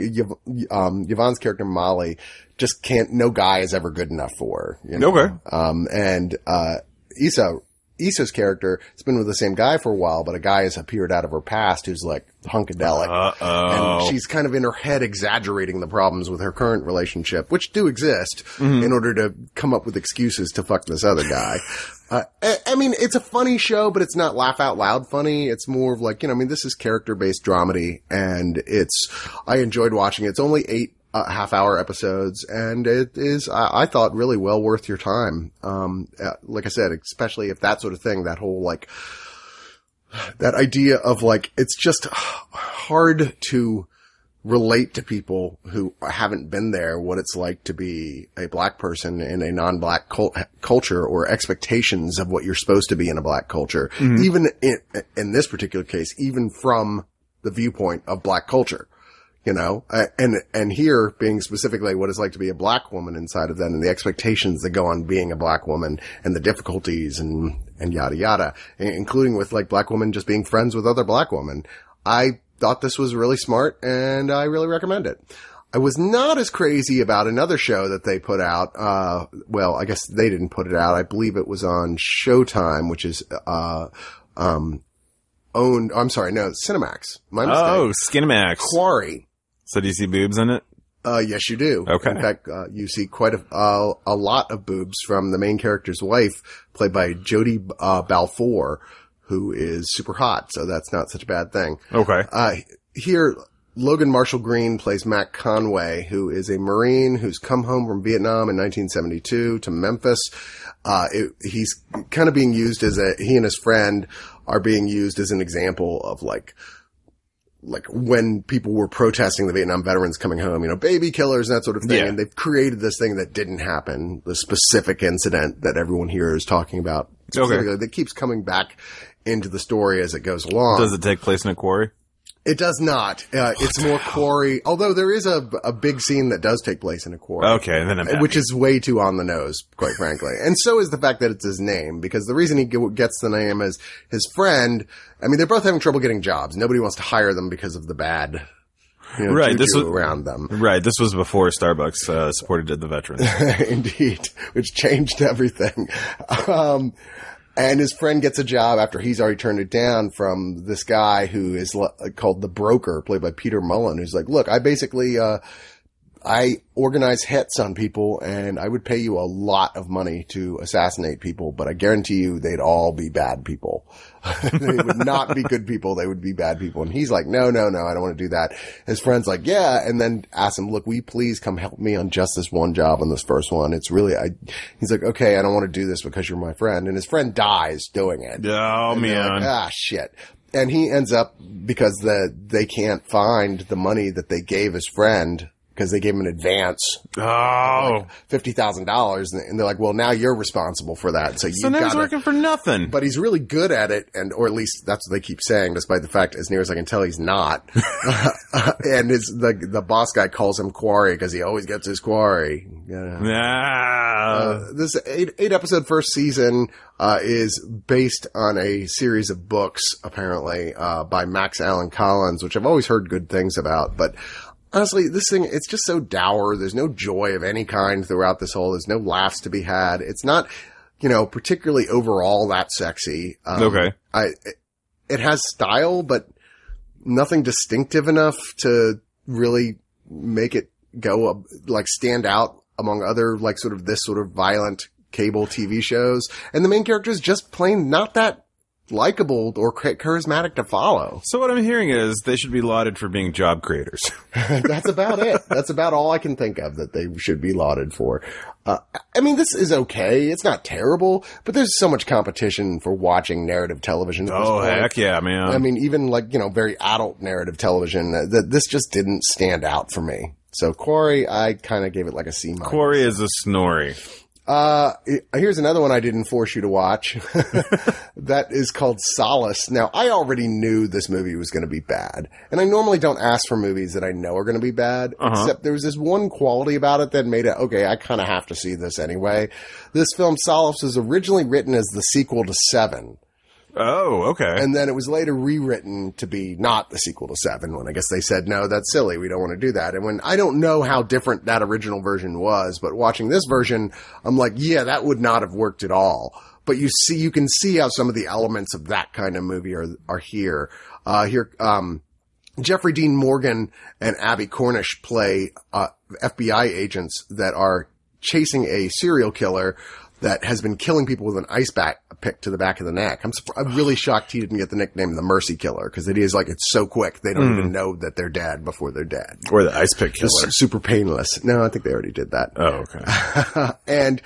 A: um, Yvonne's character Molly just can't. No guy is ever good enough for her. You know?
B: Okay.
A: Um, and uh, Issa Issa's character has been with the same guy for a while, but a guy has appeared out of her past who's like hunkadelic.
B: Uh-oh.
A: And she's kind of in her head exaggerating the problems with her current relationship, which do exist, in order to come up with excuses to fuck this other guy. Uh, I, I mean, it's a funny show, but it's not laugh out loud funny. It's more of like, you know, I mean, this is character based dramedy and it's, I enjoyed watching it. It's only eight uh, half hour episodes and it is, I, I thought really well worth your time. Um, uh, like I said, especially if that sort of thing, that whole like, that idea of like, it's just hard to relate to people who haven't been there what it's like to be a black person in a non-black cul- culture or expectations of what you're supposed to be in a black culture. Even in, in this particular case, even from the viewpoint of black culture you know, and, and here being specifically what it's like to be a black woman inside of that and the expectations that go on being a black woman and the difficulties and, and yada yada, including with like black women just being friends with other black women. I thought this was really smart and I really recommend it. I was not as crazy about another show that they put out. Uh, well, I guess they didn't put it out. I believe it was on Showtime, which is, uh, um, owned, I'm sorry, no, Cinemax. My mistake.
B: Oh, Skinamax.
A: Quarry.
B: So do you see boobs in it?
A: Uh, yes, you do.
B: Okay.
A: In fact, uh, you see quite a, uh, a lot of boobs from the main character's wife, played by Jodi uh, Balfour, who is super hot. So that's not such a bad thing.
B: Okay.
A: Uh, here, Logan Marshall Green plays Matt Conway, who is a Marine who's come home from Vietnam in 1972 to Memphis. Uh, it, he's kind of being used as a, he and his friend are being used as an example of like, like when people were protesting the Vietnam veterans coming home, you know, baby killers and that sort of thing.
B: Yeah.
A: And they've created this thing that didn't happen, the specific incident that everyone here is talking about
B: okay.
A: that keeps coming back into the story as it goes along.
B: Does it take place in a quarry?
A: It does not. Uh, it's more quarry, although there is a, a big scene that does take place in a quarry.
B: Okay, then I'm happy.
A: Which is way too on the nose, quite frankly. And so is the fact that it's his name, because the reason he ge- gets the name is his friend. I mean, they're both having trouble getting jobs. Nobody wants to hire them because of the bad, you know,
B: Right, this was-
A: around them.
B: right. This was before Starbucks uh, supported the veterans.
A: Indeed, which changed everything. Um, and his friend gets a job after he's already turned it down from this guy who is called the broker, played by Peter Mullan, who's like, look, I basically, uh, I organize hits on people and I would pay you a lot of money to assassinate people, but I guarantee you they'd all be bad people. they would not be good people. They would be bad people. And he's like, no, no, no, I don't want to do that. His friend's like, yeah. And then ask him, look, will you please come help me on just this one job on this first one? It's really, I, he's like, okay, I don't want to do this because you're my friend. And his friend dies doing it.
B: Oh
A: And
B: man.
A: like, ah, shit. And he ends up because the they can't find the money that they gave his friend because they gave him an advance
B: oh.
A: fifty thousand dollars, and they're like, "Well, now you're responsible for that." So
B: so now he's working for nothing.
A: But he's really good at it, and or at least that's what they keep saying, despite the fact, as near as I can tell, he's not. and his the the boss guy calls him Quarry because he always gets his quarry. Yeah.
B: Ah.
A: Uh, this eight, eight episode first season uh, is based on a series of books, apparently, uh, by Max Allan Collins, which I've always heard good things about. But honestly, this thing, it's just so dour. There's no joy of any kind throughout this whole, there's no laughs to be had. It's not, you know, particularly overall that sexy. Um,
B: Okay.
A: I, it, it has style, but nothing distinctive enough to really make it go up, like stand out among other like sort of this sort of violent cable TV shows. And the main character is just plain not that likable or charismatic to follow.
B: so what I'm hearing is they should be lauded for being job creators.
A: That's about it. That's about all I can think of that they should be lauded for. Uh, I mean, this is okay. It's not terrible, but there's so much competition for watching narrative television.
B: Oh
A: point.
B: heck yeah, man.
A: I mean, even like, you know, very adult narrative television, uh, that this just didn't stand out for me. So Quarry, I kind of gave it like a C minus.
B: Quarry is a snorri.
A: Uh, here's another one I didn't force you to watch. that is called Solace. Now, I already knew this movie was going to be bad, and I normally don't ask for movies that I know are going to be bad, except there was this one quality about it that made it, okay, I kind of have to see this anyway. This film, Solace, was originally written as the sequel to Seven.
B: Oh, okay.
A: And then it was later rewritten to be not the sequel to Seven when I guess they said, no, that's silly. We don't want to do that. And when I don't know how different that original version was, but watching this version, I'm like, yeah, that would not have worked at all. But you see, you can see how some of the elements of that kind of movie are, are here. Uh, here, um, Jeffrey Dean Morgan and Abbie Cornish play, uh, FBI agents that are chasing a serial killer that has been killing people with an ice back pick to the back of the neck. I'm, I'm really shocked he didn't get the nickname the Mercy Killer because it is like it's so quick they don't even know that they're dead before they're dead.
B: or the ice pick killer.
A: It's super painless. No, I think they already did that.
B: Oh, okay.
A: and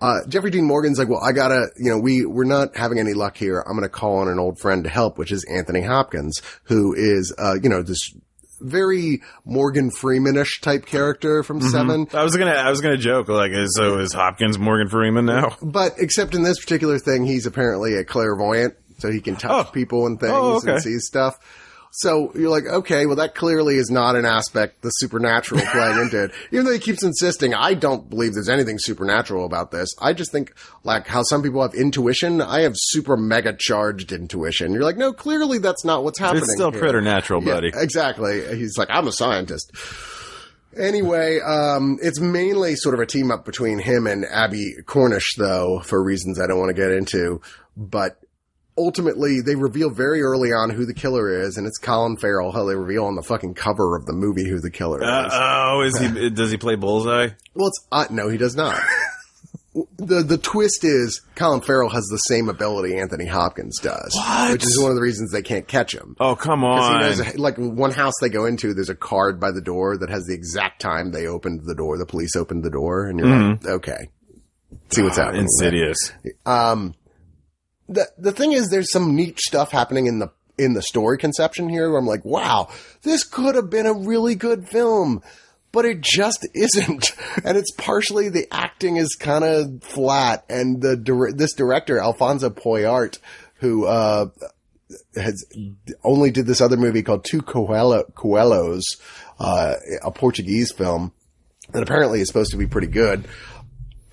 A: uh, Jeffrey Dean Morgan's like, well, I gotta, you know, we we're not having any luck here. I'm gonna call on an old friend to help, which is Anthony Hopkins, who is, uh, you know, this very Morgan Freemanish type character from mm-hmm. Seven.
B: I was gonna, I was gonna joke like, is, so is Hopkins Morgan Freeman now?
A: But except in this particular thing, he's apparently a clairvoyant, so he can touch
B: Oh.
A: people and things
B: Oh, okay.
A: and see stuff. So you're like, okay, well, that clearly is not an aspect the supernatural playing into it. Even though he keeps insisting, I don't believe there's anything supernatural about this. I just think, like, how some people have intuition. I have super mega charged intuition. You're like, no, clearly that's not what's happening.
B: It's still
A: here.
B: preternatural,
A: Yeah,
B: buddy.
A: exactly. He's like, I'm a scientist. Anyway, um, it's mainly sort of a team up between him and Abbie Cornish, though, for reasons I don't want to get into. But ultimately, they reveal very early on who the killer is, and it's Colin Farrell. How they reveal on the fucking cover of the movie who the killer
B: Uh,
A: is.
B: oh, is he? Does he play Bullseye?
A: well, it's uh, no, he does not. the The twist is Colin Farrell has the same ability Anthony Hopkins does,
B: What?
A: which is one of the reasons they can't catch him.
B: Oh, come
A: He
B: on.
A: knows, like one house they go into, there's a card by the door that has the exact time they opened the door. The police opened the door, and you're like, okay, see what's happening. there.
B: Insidious.
A: Um, the the thing is, there's some neat stuff happening in the in the story conception here. Where I'm like, wow, this could have been a really good film. But it just isn't, and it's partially the acting is kind of flat, and the this director Alfonso Poyart, who uh, has only did this other movie called Two Coelho, Coelhos, uh, a Portuguese film that apparently is supposed to be pretty good.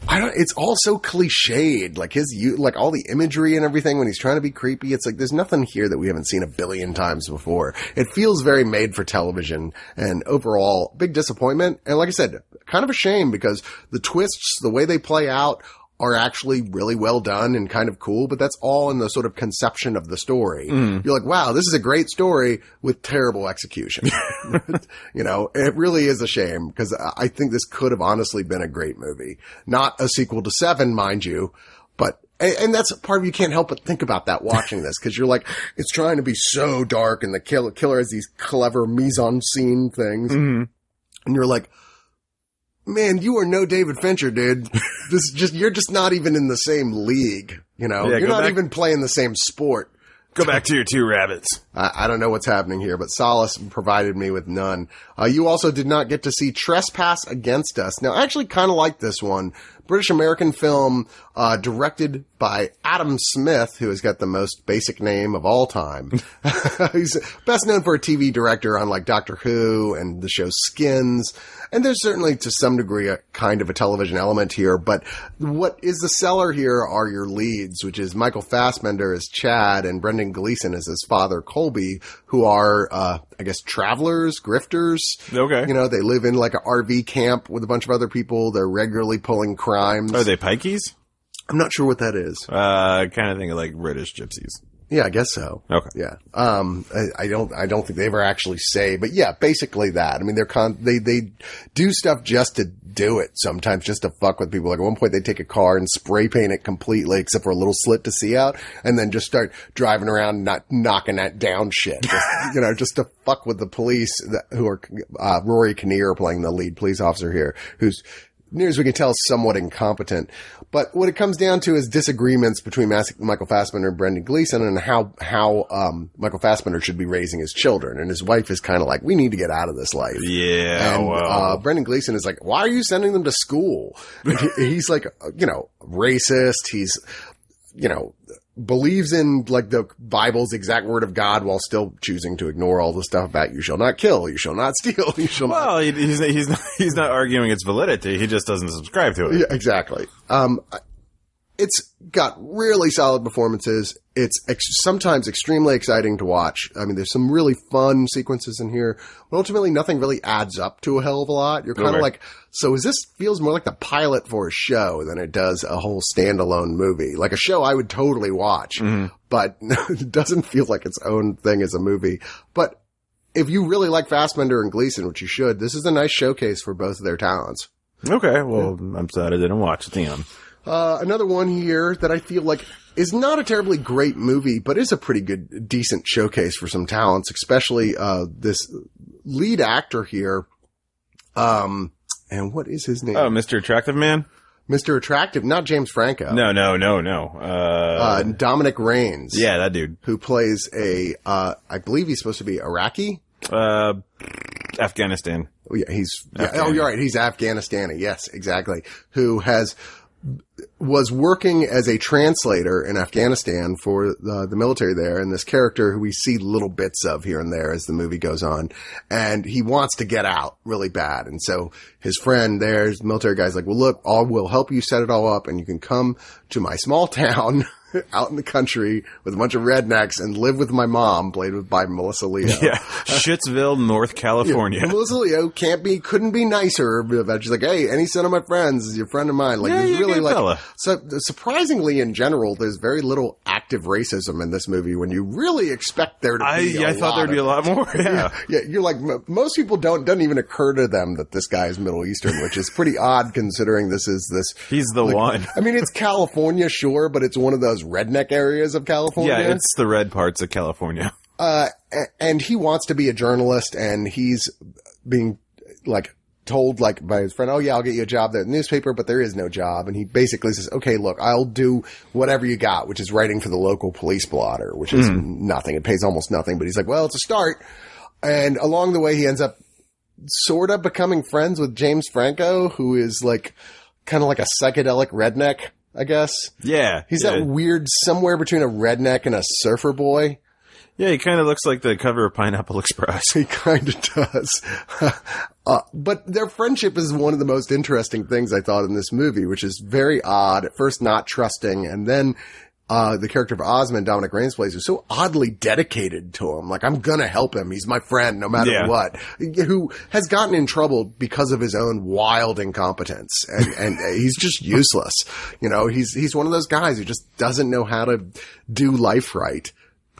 A: I don't, it's all so cliched, like his, like all the imagery and everything when he's trying to be creepy. It's like, there's nothing here that we haven't seen a billion times before. It feels very made for television and overall big disappointment. And like I said, kind of a shame because the twists, the way they play out are actually really well done and kind of cool, but that's all in the sort of conception of the story. Mm-hmm. You're like, wow, this is a great story with terrible execution. you know, it really is a shame because I think this could have honestly been a great movie. Not a sequel to Seven, mind you, but and, that's part of you can't help but think about that watching this because you're like, it's trying to be so dark and the killer, killer has these clever mise en scene things. Mm-hmm. And you're like, man, you are no David Fincher, dude. this just, you're just not even in the same league. You know,
B: Yeah,
A: you're not
B: back-
A: even playing the same sport.
B: Go back to your two rabbits.
A: I, I don't know what's happening here, but Solace provided me with none. Uh, you also did not get to see Trespass Against Us. Now, I actually kind of like this one. British American film, uh, directed by Adam Smith, who has got the most basic name of all time. He's best known for a TV director on like Doctor Who and the show Skins. And there's certainly to some degree a kind of a television element here, but what is the seller here are your leads, which is Michael Fassbender as Chad and Brendan Gleeson as his father Colby, who are, uh, I guess travelers, grifters.
B: Okay.
A: You know, they live in like an RV camp with a bunch of other people. They're regularly pulling crimes.
B: Are they pikeys?
A: I'm not sure what that is.
B: Uh, kind of think of like British gypsies.
A: Yeah, I guess so.
B: Okay.
A: Yeah. Um, I, I don't, I don't think they ever actually say, but yeah, basically that. I mean, they're con, they, they do stuff just to do it sometimes, just to fuck with people. Like at one point they take a car and spray paint it completely except for a little slit to see out and then just start driving around, not knocking that down shit. Just, you know, just to fuck with the police that, who are, uh, Rory Kinnear playing the lead police officer here, who's, near as we can tell, somewhat incompetent. But what it comes down to is disagreements between Michael Fassbender and Brendan Gleeson and how, how, um, Michael Fassbender should be raising his children. And his wife is kind of like, we need to get out of this life.
B: Yeah.
A: And,
B: well.
A: uh, Brendan Gleeson is like, why are you sending them to school? He- he's like, you know, racist. He's, you know, believes in like the Bible's exact word of God while still choosing to ignore all the stuff about you shall not kill, you shall not steal, you shall not
B: well, he, he's he's not, he's not arguing its validity. He just doesn't subscribe to it.
A: Yeah, exactly. Um, it's got really solid performances. It's ex- sometimes extremely exciting to watch. I mean, there's some really fun sequences in here, but ultimately nothing really adds up to a hell of a lot. You're kind of
B: Okay.
A: like, so is this feels more like the pilot for a show than it does a whole standalone movie? Like a show I would totally watch, mm-hmm. but it doesn't feel like its own thing as a movie. But if you really like Fassbender and Gleeson, which you should, this is a nice showcase for both of their talents.
B: Okay. Well, I'm sad I didn't watch it.
A: Uh, another one here that I feel like is not a terribly great movie, but is a pretty good, decent showcase for some talents, especially, uh, this lead actor here. Um, and what is his name?
B: Oh, Mr. Attractive Man?
A: Mr. Attractive, not James Franco.
B: No, no, no, no. Uh,
A: Uh, Dominic Rains.
B: yeah, that dude.
A: Who plays a, uh, I believe he's supposed to be Iraqi.
B: Uh, Afghanistan.
A: Oh, yeah, he's, yeah, oh, you're right. He's Afghanistani. Yes, exactly. Who has, was working as a translator in Afghanistan for the, the military there, and this character who we see little bits of here and there as the movie goes on, and he wants to get out really bad, and so his friend there's the military guy's like, well, look, I'll we'll help you set it all up, and you can come to my small town. Out in the country with a bunch of rednecks and live with my mom, played with by Melissa Leo.
B: Yeah. Shittsville, North California.
A: Melissa Leo can't be, couldn't be nicer. She's like, hey, any son of my friends is your friend of mine. Like,
B: Yeah,
A: there's
B: you're a
A: really like,
B: fella.
A: so surprisingly in general, there's very little active racism in this movie when you really expect there to
B: I,
A: be. I
B: I thought there'd be a lot more. Yeah.
A: Yeah, you're like most people don't doesn't even occur to them that this guy is Middle Eastern, which is pretty odd considering this is this.
B: He's the one.
A: I mean, it's California, sure, but it's one of those redneck areas of California.
B: Yeah, it's the red parts of California.
A: uh, and he wants to be a journalist and he's being like told like by his friend, Oh yeah, I'll get you a job there at the newspaper, but there is no job. And he basically says, okay, look, I'll do whatever you got, which is writing for the local police blotter, which is nothing. It pays almost nothing, but he's like, well, it's a start. And along the way, he ends up sort of becoming friends with James Franco, who is like kind of like a psychedelic redneck, I guess.
B: Yeah.
A: He's
B: yeah.
A: that weird somewhere between a redneck and a surfer boy.
B: Yeah, he kind of looks like the cover of Pineapple Express.
A: He kind of does. uh, but their friendship is one of the most interesting things I thought in this movie, which is very odd. At first, not trusting, and then uh, the character of Osman, Dominic Rains plays, is so oddly dedicated to him. Like, I'm gonna help him. He's my friend no matter
B: Yeah.
A: what. Who has gotten in trouble because of his own wild incompetence. And, and he's just useless. You know, he's, he's one of those guys who just doesn't know how to do life right.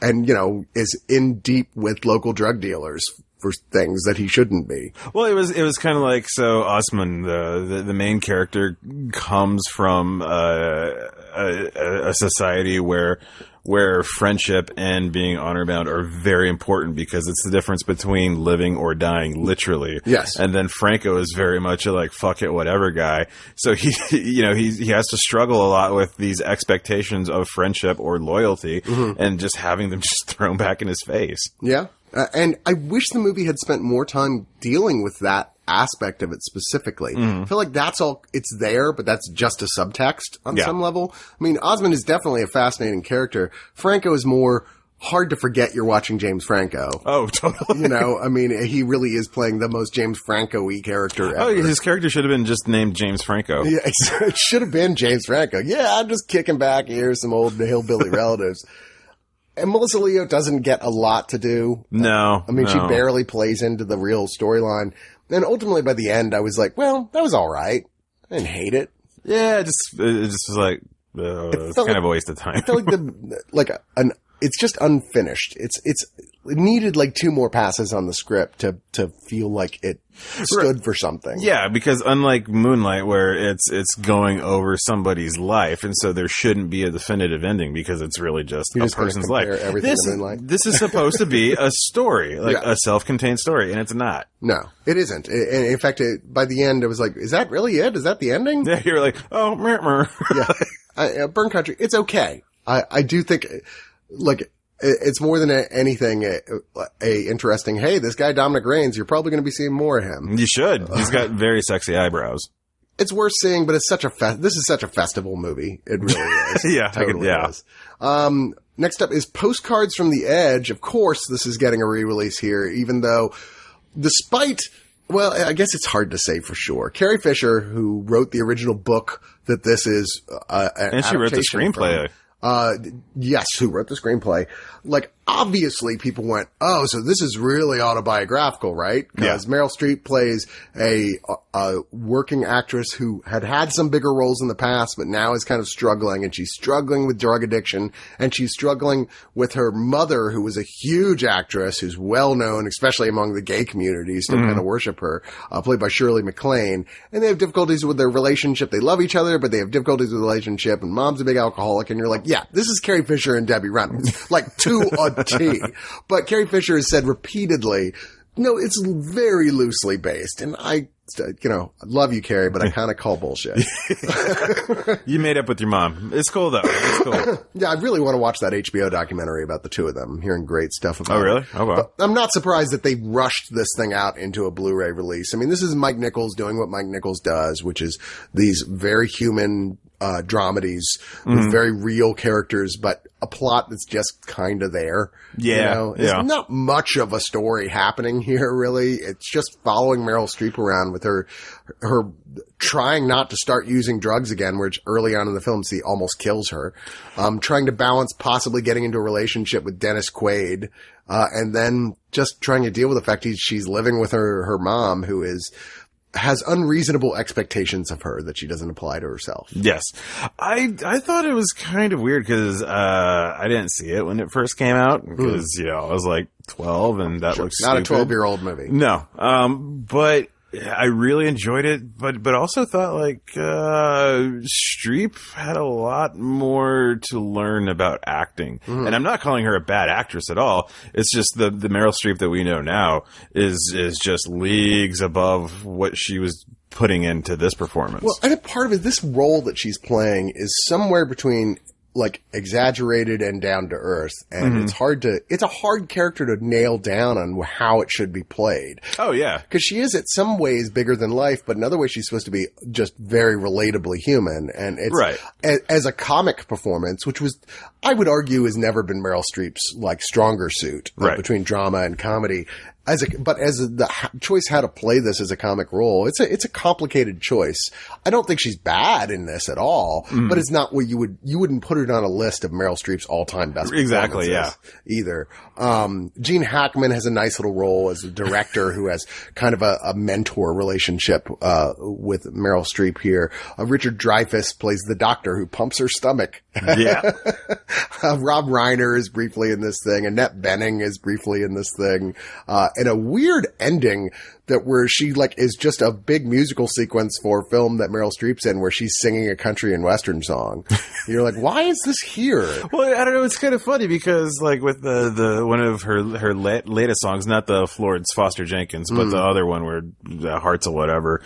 A: And, you know, is in deep with local drug dealers for things that he shouldn't be.
B: Well, it was it was kind of like so. Osman, the, the the main character, comes from uh, a, a society where where friendship and being honor bound are very important because it's the difference between living or dying, literally.
A: Yes.
B: And then Franco is very much a like fuck it whatever guy. So he you know he he has to struggle a lot with these expectations of friendship or loyalty and just having them just thrown back in his face.
A: Yeah. Uh, and I wish the movie had spent more time dealing with that aspect of it specifically. I feel like that's all, it's there, but that's just a subtext on
B: Yeah.
A: some level. I mean, Osman is definitely a fascinating character. Franco is more hard to forget you're watching James Franco.
B: Oh, totally.
A: You know, I mean, he really is playing the most James Franco-y character
B: Oh, his character should have been just named James Franco.
A: Yeah, it should have been James Franco. Yeah, I'm just kicking back here, some old hillbilly relatives. And Melissa Leo doesn't get a lot to do.
B: No,
A: I mean, she barely plays into the real storyline. And ultimately, by the end, I was like, well, that was all right. I didn't hate it.
B: Yeah, it just it just was like uh, it's
A: felt
B: kind
A: like-
B: of a waste of time.
A: I feel like the like a, an it's just unfinished. It's it's it needed like two more passes on the script to to feel like it stood for something.
B: yeah, because unlike Moonlight, where it's it's going over somebody's life, and so there shouldn't be a definitive ending because it's really just
A: You're
B: a
A: just
B: person's life. This
A: to
B: this is supposed to be a story, like
A: Yeah.
B: a self-contained story, and it's not.
A: No, it isn't. In fact, it, by the end, I was like, is that really it? Is that the ending?
B: Yeah, you're like, oh,
A: yeah. I, uh, Burn Country, it's okay. I, I do think, like, it- it's more than a, anything a, a interesting, hey, this guy Dominic Rains, you're probably going to be seeing more of him.
B: you should. He's got very sexy eyebrows.
A: It's worth seeing, but it's such a, fe- this is such a festival movie. It really is.
B: Yeah,
A: totally
B: yeah.
A: is. Um, next up is Postcards from the Edge. Of course, this is getting a re-release here, even though despite well, I guess it's hard to say for sure. Carrie Fisher, who wrote the original book that this is, uh, an
B: And she wrote the screenplay.
A: from, uh, yes, who wrote the screenplay? Like, obviously, people went, "Oh, so this is really autobiographical, right?" Because
B: Yeah.
A: Meryl Streep plays a, a working actress who had had some bigger roles in the past, but now is kind of struggling, and she's struggling with drug addiction, and she's struggling with her mother, who was a huge actress, who's well known, especially among the gay communities, to kind of worship her, uh, played by Shirley MacLaine, and they have difficulties with their relationship. They love each other, but they have difficulties with the relationship, and mom's a big alcoholic, and you're like, yeah, this is Carrie Fisher and Debbie Reynolds, like to T. But Carrie Fisher has said repeatedly, no, it's very loosely based, and I, you know, I love you, Carrie, but I kind of call bullshit.
B: You made up with your mom. It's cool though. It's cool.
A: yeah, I really want to watch that HBO documentary about the two of them. I'm hearing great stuff about.
B: Oh, it. Oh, really?
A: it.
B: Oh, wow.
A: But I'm not surprised that they rushed this thing out into a Blu-ray release. I mean, this is Mike Nichols doing what Mike Nichols does, which is these very human uh, dramedies
B: Mm-hmm.
A: with very real characters, but a plot that's just kind of there. you
B: Yeah,
A: know? There's
B: yeah.
A: not much of a story happening here, really. It's just following Meryl Streep around with her, her trying not to start using drugs again, which early on in the film, see, almost kills her. Um, trying to balance possibly getting into a relationship with Dennis Quaid, uh, and then just trying to deal with the fact he's, she's living with her, her mom who is, has unreasonable expectations of her that she doesn't apply to herself.
B: Yes, I I thought it was kind of weird because uh, I didn't see it when it first came out because you know I was like twelve and that looks
A: Not a 12 year old movie.
B: No, um, but I really enjoyed it, but but also thought like uh, Streep had a lot more to learn about acting, and I'm not calling her a bad actress at all. It's just the the Meryl Streep that we know now is is just leagues above what she was putting into this performance.
A: Well, I think part of it, this role that she's playing is somewhere between like exaggerated and down to earth. And mm-hmm. it's hard to, it's a hard character to nail down on how it should be played.
B: oh yeah,
A: Cause she is at some ways bigger than life, but in other ways she's supposed to be just very relatably human. And it's
B: Right.
A: a, as a comic performance, which was, I would argue has never been Meryl Streep's like stronger suit
B: Right.
A: between drama and comedy. As a, but as the choice how to play this as a comic role, it's a, it's a complicated choice. I don't think she's bad in this at all,
B: Mm.
A: but it's not what you would, you wouldn't put it on a list of Meryl Streep's all-time best
B: Exactly,
A: performances Either. Um, Gene Hackman has a nice little role as a director who has kind of a, a mentor relationship, uh, with Meryl Streep here. Uh, Richard Dreyfuss plays the doctor who pumps her stomach.
B: Yeah.
A: Uh, Rob Reiner is briefly in this thing. Annette Bening is briefly in this thing. Uh, and a weird ending that where she like is just a big musical sequence for film that Meryl Streep's in where she's singing a country and western song. You're like, why is this here?
B: Well, I don't know. It's kind of funny because, like, with the, the one of her her la- latest songs, not the Florence Foster Jenkins, but the other one where the Hearts or whatever,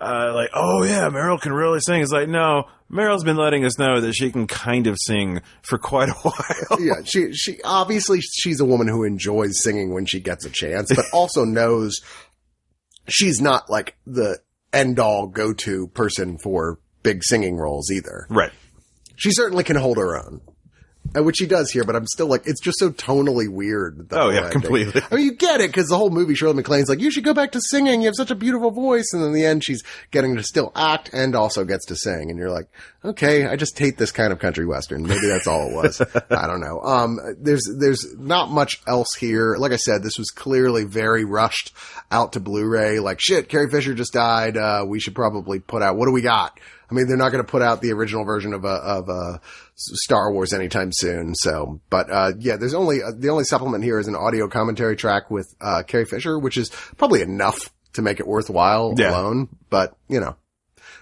B: uh, like, oh yeah, Meryl can really sing. It's like, no, Meryl's been letting us know that she can kind of sing for quite a while.
A: yeah, she she obviously she's a woman who enjoys singing when she gets a chance, but also knows she's not like the end all go to person for big singing roles either.
B: right.
A: She certainly can hold her own. Uh, Which he does here, but I'm still like, it's just so tonally weird.
B: Oh, yeah,
A: ending.
B: completely.
A: I mean, you get it, because the whole movie, Shirley MacLaine's like, you should go back to singing, you have such a beautiful voice, and in the end, she's getting to still act and also gets to sing, and you're like, okay, I just hate this kind of country western. Maybe that's all it was. I don't know. Um, there's, there's not much else here. Like I said, this was clearly very rushed out to Blu-ray, like, shit, Carrie Fisher just died, uh, we should probably put out, what do we got? I mean, they're not going to put out the original version of a, of a Star Wars anytime soon. So, but, uh, yeah, there's only, uh, the only supplement here is an audio commentary track with, uh, Carrie Fisher, which is probably enough to make it worthwhile
B: Yeah.
A: alone. But, you know,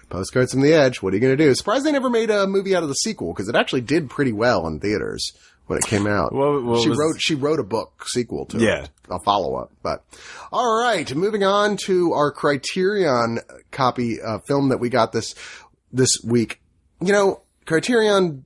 A: postcards from the edge. What are you going to do? Surprised they never made a movie out of the sequel because it actually did pretty well in theaters when it came out.
B: What- what
A: she wrote, she wrote a book sequel to
B: Yeah.
A: it, a follow up. But all right, moving on to our Criterion copy uh, film that we got this this week. You know, Criterion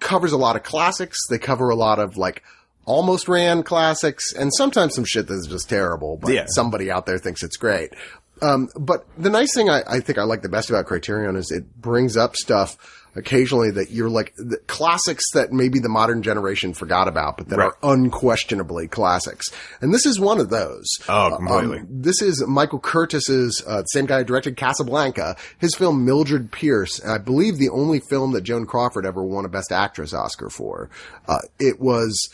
A: covers a lot of classics. They cover a lot of like almost ran classics and sometimes some shit that's just terrible, but
B: Yeah.
A: somebody out there thinks it's great. Um, but the nice thing I, I think I like the best about Criterion is it brings up stuff occasionally that you're like the classics that maybe the modern generation forgot about, but that
B: Right.
A: are unquestionably classics. And this is one of those.
B: Oh, completely.
A: Um, this is Michael Curtiz's, uh, same guy who directed Casablanca, his film Mildred Pierce, and I believe the only film that Joan Crawford ever won a Best Actress Oscar for. Uh, it was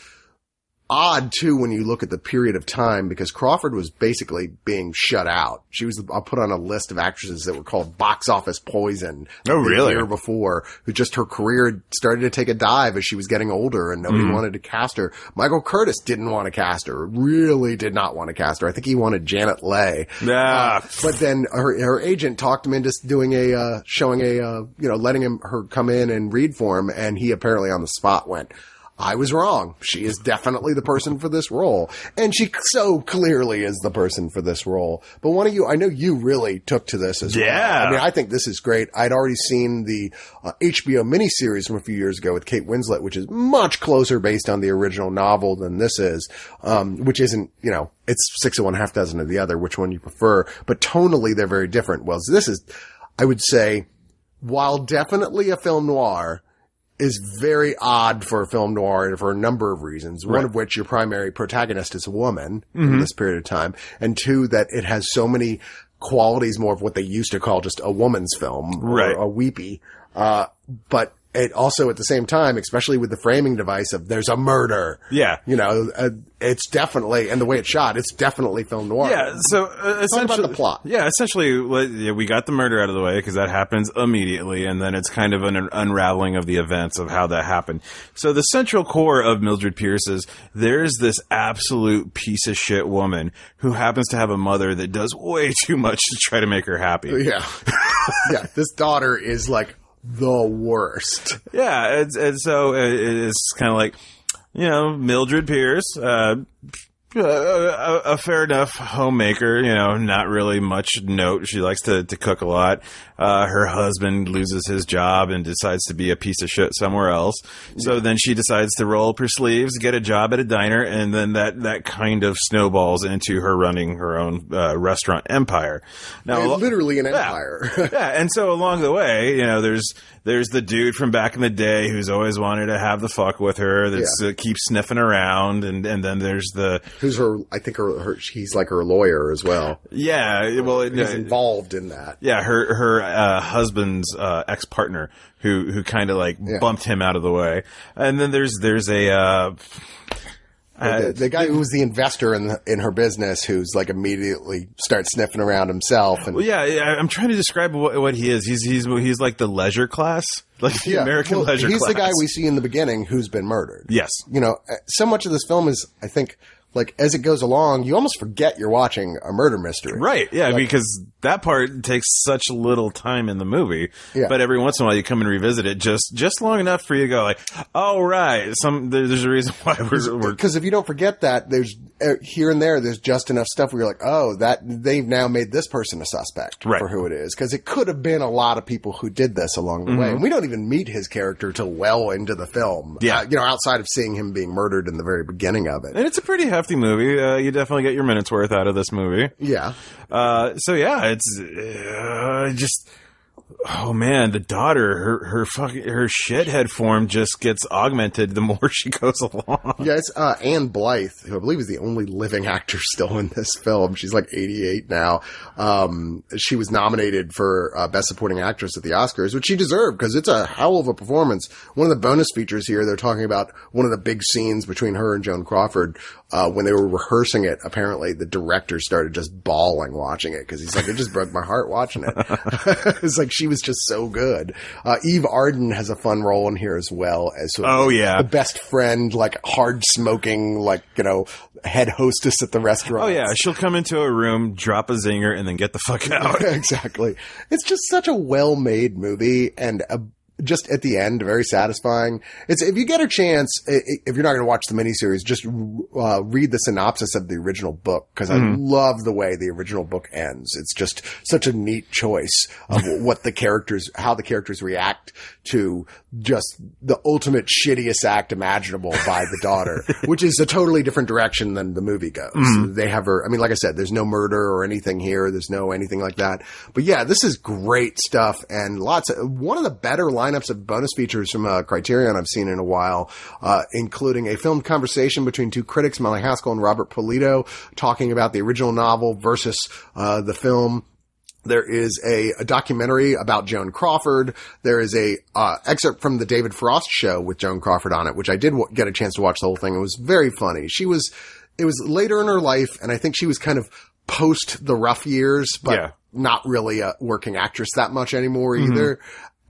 A: odd too when you look at the period of time because Crawford was basically being shut out. She was uh, put on a list of actresses that were called box office poison.
B: Oh,
A: the
B: really?
A: year before, who just her career started to take a dive as she was getting older and nobody wanted to cast her. Michael Curtiz didn't want to cast her. Really did not want to cast her. I think he wanted Janet Leigh.
B: Ah.
A: Uh, but then her her agent talked him into doing a uh, showing a uh, you know letting him her come in and read for him, and he apparently on the spot went. I was wrong. She is definitely the person for this role. And she so clearly is the person for this role. But one of you, I know you really took to this as well.
B: Yeah.
A: I mean, I think this is great. I'd already seen the uh, HBO miniseries from a few years ago with Kate Winslet, which is much closer based on the original novel than this is, um, which isn't, you know, it's six of one, half dozen of the other, which one you prefer. But tonally, they're very different. Well, this is, I would say, while definitely a film noir, is very odd for a film noir for a number of reasons. One of which your primary protagonist is a woman in this period of time, and two that it has so many qualities more of what they used to call just a woman's film,
B: Right.
A: Or a weepy. Uh, but it also at the same time, especially with the framing device of there's a murder.
B: Yeah.
A: You know, uh, it's definitely, and the way it's shot, it's definitely film noir.
B: Yeah, so uh,
A: Talk
B: essentially,
A: about the plot.
B: Yeah, essentially, we got the murder out of the way because that happens immediately, and then it's kind of an unraveling of the events of how that happened. So the central core of Mildred Pierce is there's this absolute piece of shit woman who happens to have a mother that does way too much to try to make her happy.
A: Yeah. yeah. This daughter is like the worst.
B: Yeah, and, and so it's kind of like, you know, Mildred Pierce, uh, a, a, a fair enough homemaker, you know, not really much note. She likes to, to cook a lot. Uh, her husband loses his job and decides to be a piece of shit somewhere else. So then she decides to roll up her sleeves, get a job at a diner, and then that, that kind of snowballs into her running her own uh, restaurant empire. Now,
A: literally an
B: Yeah.
A: empire.
B: yeah, and so along the way, you know, there's there's the dude from back in the day who's always wanted to have the fuck with her that
A: Yeah.
B: uh, keeps sniffing around, and and then there's the
A: who's her, I think her, her he's like her lawyer as well.
B: Yeah, well,
A: He's
B: uh,
A: involved in that.
B: yeah, her her uh, husband's uh, ex partner who who kind of like bumped him out of the way, and then there's there's a. Uh,
A: the, the guy who was the investor in the, in her business, who's like immediately starts sniffing around himself, and
B: well, yeah, yeah, I'm trying to describe what, what he is. He's he's he's like the leisure class, like the
A: Yeah,
B: American
A: well,
B: leisure
A: He's
B: class.
A: the guy we see in the beginning who's been murdered.
B: Yes.
A: You know, uh, so much of this film is, I think, like as it goes along, you almost forget you're watching a murder mystery.
B: Right, yeah, because that part takes such little time in the movie.
A: Yeah.
B: But every once in a while, you come and revisit it just just long enough for you to go like, "Oh, right, some there's a reason why we're,
A: Because if you don't forget that, there's here and there, there's just enough stuff where you're like, oh, that they've now made this person a suspect
B: Right.
A: for who it is. Because it could have been a lot of people who did this along the way, and we don't even meet his character till well into the film.
B: Mm-hmm. Yeah.
A: Uh, you know, outside of seeing him being murdered in the very beginning of it.
B: and it's a pretty hefty movie. Uh, you definitely get your minutes worth out of this movie.
A: Yeah.
B: Uh, so yeah, it's uh, just oh man, the daughter, her her fucking her shithead form just gets augmented the more she goes along.
A: Yeah, it's uh, Ann Blyth, who I believe is the only living actor still in this film. She's like 88 now. Um, she was nominated for uh, Best Supporting Actress at the Oscars, which she deserved because it's a hell of a performance. One of the bonus features here, they're talking about one of the big scenes between her and Joan Crawford. Uh, when they were rehearsing it, apparently the director started just bawling watching it because he's like, it just broke my heart watching it. it's like she was just so good. Uh, Eve Arden has a fun role in here as well as sort of
B: Oh, yeah.
A: the best friend, like hard smoking, like, you know, head hostess at the restaurant.
B: Oh yeah, she'll come into a room, drop a zinger, and then get the fuck out.
A: exactly. It's just such a well made movie and a, just at the end, very satisfying. It's, if you get a chance, if you're not going to watch the miniseries, just, uh, read the synopsis of the original book because I love the way the original book ends. It's just such a neat choice of what the characters, how the characters react to just the ultimate shittiest act imaginable by the daughter, which is a totally different direction than the movie goes. They have her, I mean, like I said, there's no murder or anything here. There's no anything like that. But yeah, this is great stuff and lots of, one of the better lineups of bonus features from uh, Criterion I've seen in a while, uh, including a filmed conversation between two critics, Molly Haskell and Robert Polito, talking about the original novel versus, uh, the film. There is a, a documentary about Joan Crawford. There is a uh, excerpt from the David Frost show with Joan Crawford on it, which I did w- get a chance to watch the whole thing. It was very funny. She was, it was later in her life, and I think she was kind of post the rough years, but
B: Yeah.
A: not really a working actress that much anymore either.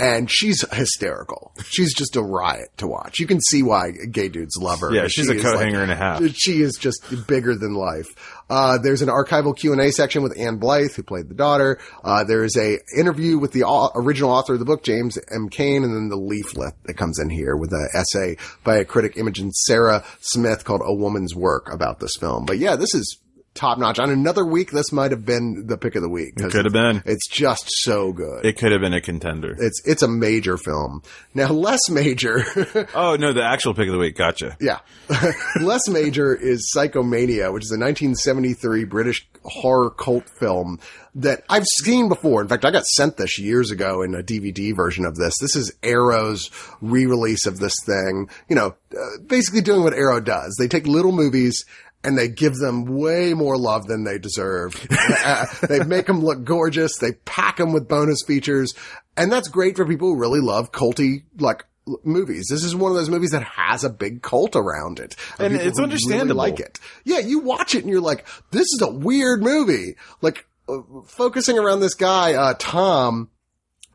A: And she's hysterical. She's just a riot to watch. You can see why gay dudes love her.
B: Yeah, she's
A: She
B: a coat
A: like-
B: hanger and a half.
A: she is just bigger than life. Uh, there's an archival Q&A section with Ann Blyth, who played the daughter. Uh, there is a interview with the au- original author of the book, James M. Cain, and then the leaflet that comes in here with an essay by a critic, Imogen Sarah Smith, called A Woman's Work about this film. But yeah, this is top notch. On another week, this might have been the pick of the week. It
B: could have been.
A: It's just so good.
B: It could have been a contender.
A: it's, it's a major film. Now, less major.
B: oh no, the actual pick of the week. Gotcha.
A: Yeah. Less major is Psychomania, which is a 1973 British horror cult film that I've seen before. In fact, I got sent this years ago in a DVD version of this. This is Arrow's re-release of this thing. You know, uh, basically doing what Arrow does. They take little movies and they give them way more love than they deserve. Uh, they make them look gorgeous. They pack them with bonus features. And that's great for people who really love culty, like, movies. This is one of those movies that has a big cult around it.
B: And it's
A: who really
B: understandable.
A: like it. Yeah, you watch it and you're like, this is a weird movie. Like, uh, focusing around this guy, uh, Tom,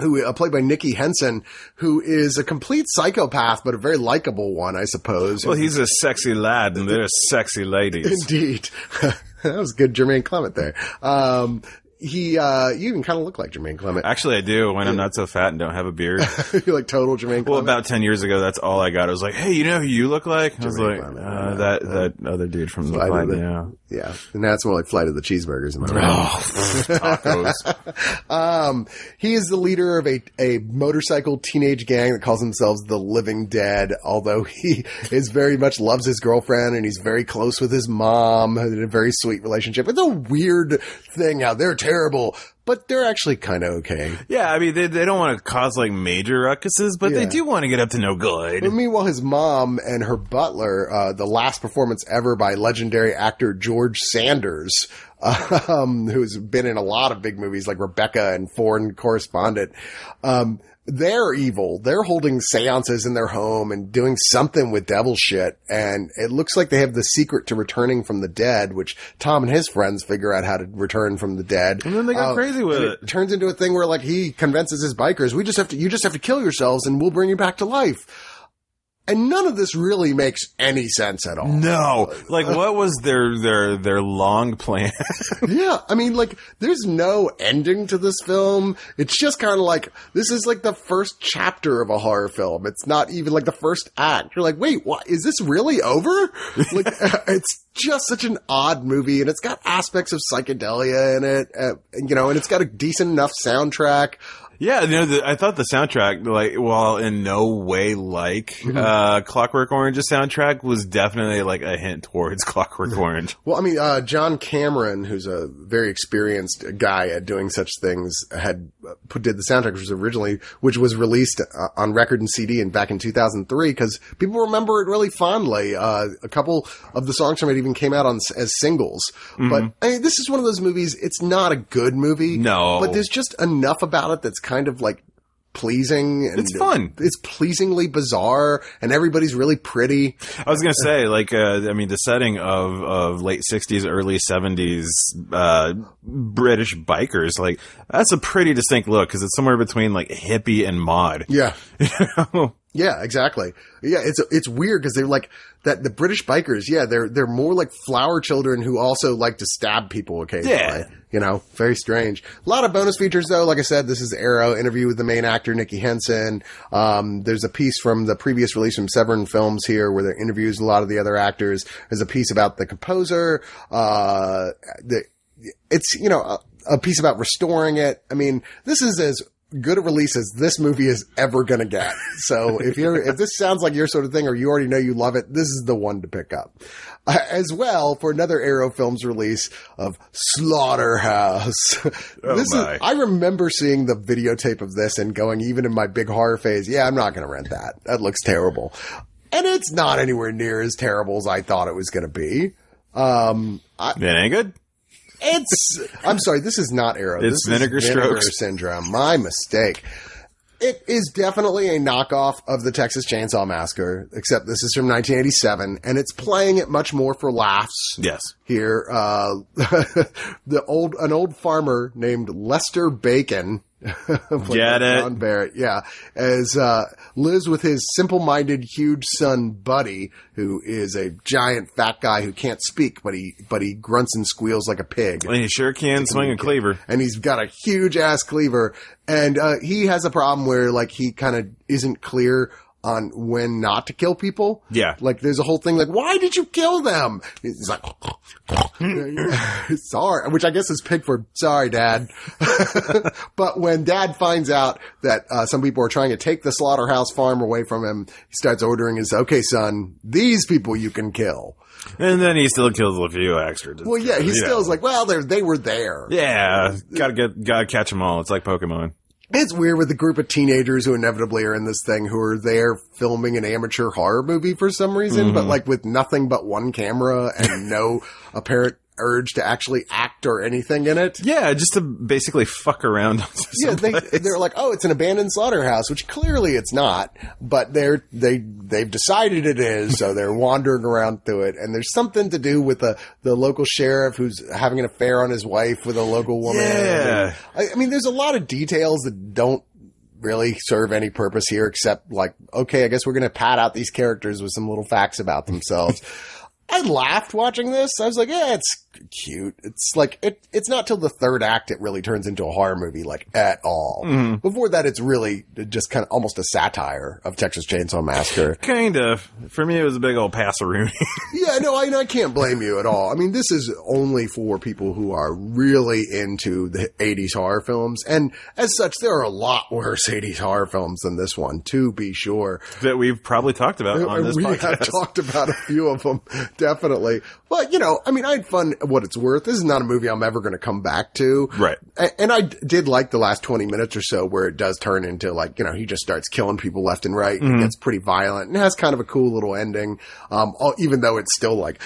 A: who uh, played by Nicky Henson, who is a complete psychopath, but a very likable one, I suppose.
B: Well, he's a sexy lad, and they're sexy ladies.
A: Indeed. that was good Jermaine Clement there. Um, he, uh, you even kind of look like Jermaine Clement.
B: Actually, I do when I'm not so fat and don't have a beard.
A: You're like total Jermaine Clement.
B: Well, about ten years ago, that's all I got. I was like, "Hey, you know who you look like?" I was
A: Jermaine
B: like,
A: Clement,
B: uh,
A: yeah.
B: "That that other dude from the
A: Flight of
B: Flight."
A: the-
B: Yeah.
A: yeah. And that's more like Flight of the Cheeseburgers. Am I right?
B: Tacos.
A: Um, he is the leader of a, a motorcycle teenage gang that calls themselves the Living Dead, although he is very much loves his girlfriend and he's very close with his mom in a very sweet relationship. It's a weird thing out there. terrible, but they're actually kind of okay.
B: Yeah, I mean, they, they don't want to cause like major ruckuses, but they do want to get up to no good.
A: But meanwhile, his mom and her butler, uh, the last performance ever by legendary actor George Sanders, um, who's been in a lot of big movies like Rebecca and Foreign Correspondent, um, they're evil. They're holding seances in their home and doing something with devil shit. And it looks like they have the secret to returning from the dead, which Tom and his friends figure out how to return from the dead.
B: And then they go uh, crazy with
A: and
B: it.
A: turns into a thing where like he convinces his bikers, we just have to, you just have to kill yourselves and we'll bring you back to life. And none of this really makes any sense at all.
B: No, like what was their their their long plan?
A: yeah. I mean, like, there's no ending to this film. It's just kind of like, this is like the first chapter of a horror film. It's not even like the first act. You're like, wait, what? Is this really over? like, it's just such an odd movie and it's got aspects of psychedelia in it, uh, you know, and it's got a decent enough soundtrack.
B: Yeah, you know, the, I thought the soundtrack, like, while in no way like
A: Mm-hmm.
B: uh, Clockwork Orange's soundtrack, was definitely like a hint towards Clockwork Orange.
A: Well, I mean, uh, John Cameron, who's a very experienced guy at doing such things, had put, did the soundtrack, which was originally, which was released uh, on record and CD and back in 2003, because people remember it really fondly. Uh, a couple of the songs from it even came out on as singles. But I mean, this is one of those movies. It's not a good movie.
B: No.
A: but there's just enough about it that's kind of like pleasing. And
B: It's fun.
A: It's pleasingly bizarre, and everybody's really pretty.
B: I was gonna say, like, uh, I mean, the setting of of late '60s, early '70s uh, British bikers, like, that's a pretty distinct look because it's somewhere between like hippie and mod.
A: Yeah. Yeah, exactly. Yeah, it's it's weird because they're like that. The British bikers, yeah, they're they're more like flower children who also like to stab people occasionally.
B: Yeah.
A: you know, very strange. A lot of bonus features though. Like I said, this is Arrow interview with the main actor Nicky Henson. Um, there's a piece from the previous release from Severin Films here where there interviews a lot of the other actors. There's a piece about the composer. Uh, the it's you know a, a piece about restoring it. I mean, this is as good releases this movie is ever going to get. So if you're if this sounds like your sort of thing, or you already know you love it, this is the one to pick up. Uh, as well for another Arrow Films release of Slaughterhouse. this
B: my.
A: is I remember seeing the videotape of this and going even in my big horror phase, yeah, I'm not going to rent that. That looks terrible. And it's not anywhere near as terrible as I thought it was going to be. Um, I,
B: That ain't good.
A: It's. I'm sorry. This is not Arrow.
B: It's
A: this
B: Vinegar
A: is Vinegar
B: Strokes.
A: Syndrome. My mistake. It is definitely a knockoff of the Texas Chainsaw Massacre, except this is from 1987, and it's playing it much more for laughs.
B: Yes.
A: Here, uh, the old an old farmer named Lester Bacon.
B: Get it.
A: John Barrett, yeah, as uh, lives with his simple-minded, huge son Buddy, who is a giant fat guy who can't speak, but he but he grunts and squeals like a pig
B: And you sure can swing a cleaver.
A: and he's got a huge ass cleaver and uh, he has a problem where like he kind of isn't clear on when not to kill people.
B: Yeah.
A: Like there's a whole thing like, why did you kill them? He's like, sorry, which I guess is pig for sorry, dad. but when dad finds out that uh, some people are trying to take the slaughterhouse farm away from him, he starts ordering his, okay, son, these people you can kill.
B: And then he still kills a few extra.
A: Well, yeah, he still
B: know.
A: is like, well, they they were there.
B: Yeah, gotta get, gotta catch them all. It's like Pokemon.
A: It's weird with the group of teenagers who inevitably are in this thing who are there filming an amateur horror movie for some reason,
B: Mm-hmm.
A: but like with nothing but one camera and no apparent urge to actually act or anything in it.
B: Yeah, just to basically fuck around.
A: Yeah, they, they're like, oh, it's an abandoned slaughterhouse, which clearly it's not, but they're they they've decided it is, so they're wandering around through it, and there's something to do with the the local sheriff who's having an affair on his wife with a local woman.
B: Yeah.
A: I, I mean, there's a lot of details that don't really serve any purpose here, except like, okay, I guess we're gonna pad out these characters with some little facts about themselves. I laughed watching this. I was like, yeah, it's cute. It's like, it, it's not till the third act it really turns into a horror movie, like, at all. Mm-hmm. Before that, it's really just kind of almost a satire of Texas Chainsaw Massacre.
B: kind of. For me, it was a big old passeroonie.
A: yeah, no, I, I can't blame you at all. I mean, this is only for people who are really into the 80s horror films. And as such, there are a lot worse 80s horror films than this one, to be sure.
B: that we've probably talked about uh, on this
A: we
B: podcast.
A: have talked about a few of them. definitely. But you know, I mean, I had fun. What it's worth. This is not a movie I'm ever going to come back to.
B: Right.
A: And I did like the last 20 minutes or so where it does turn into like, you know, he just starts killing people left and right and gets pretty violent and has kind of a cool little ending. Um, even though it's still like,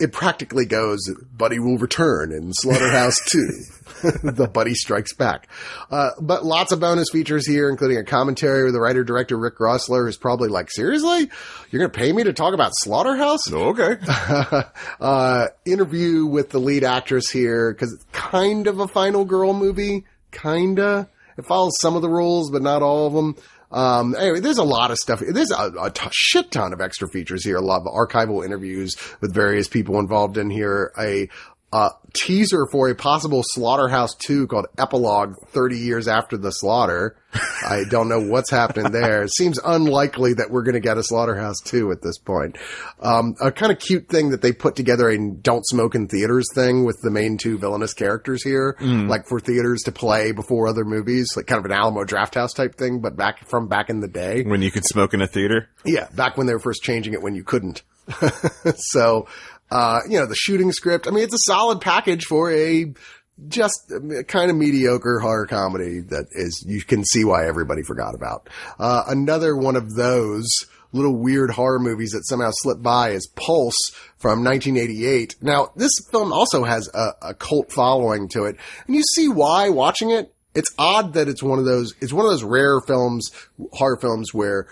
A: it practically goes, Buddy will return in Slaughterhouse 2. the Buddy Strikes Back. Uh, but lots of bonus features here, including a commentary with the writer director Rick Roessler, who's probably like, seriously? You're going to pay me to talk about Slaughterhouse?
B: Okay.
A: uh, interview with the lead actress here because it's kind of a final girl movie. Kinda. It follows some of the rules, but not all of them. Um, anyway, there's a lot of stuff. There's a, a t- shit ton of extra features here. A lot of archival interviews with various people involved in here. A, uh, teaser for a possible Slaughterhouse 2 called Epilogue 30 years after the slaughter. I don't know what's happening there. It seems unlikely that we're going to get a Slaughterhouse 2 at this point. Um, a kind of cute thing that they put together a don't smoke in theaters thing with the main two villainous characters here, like for theaters to play before other movies, like kind of an Alamo Drafthouse type thing, but back from back in the day.
B: When you could smoke in a theater.
A: Yeah, back when they were first changing it when you couldn't. so, uh, you know, the shooting script, I mean, it's a solid package for a just kind of mediocre horror comedy that is, you can see why everybody forgot about. Uh, another one of those little weird horror movies that somehow slipped by is Pulse from 1988. Now, this film also has a, a cult following to it, and you see why watching it. It's odd that it's one of those, it's one of those rare films, horror films where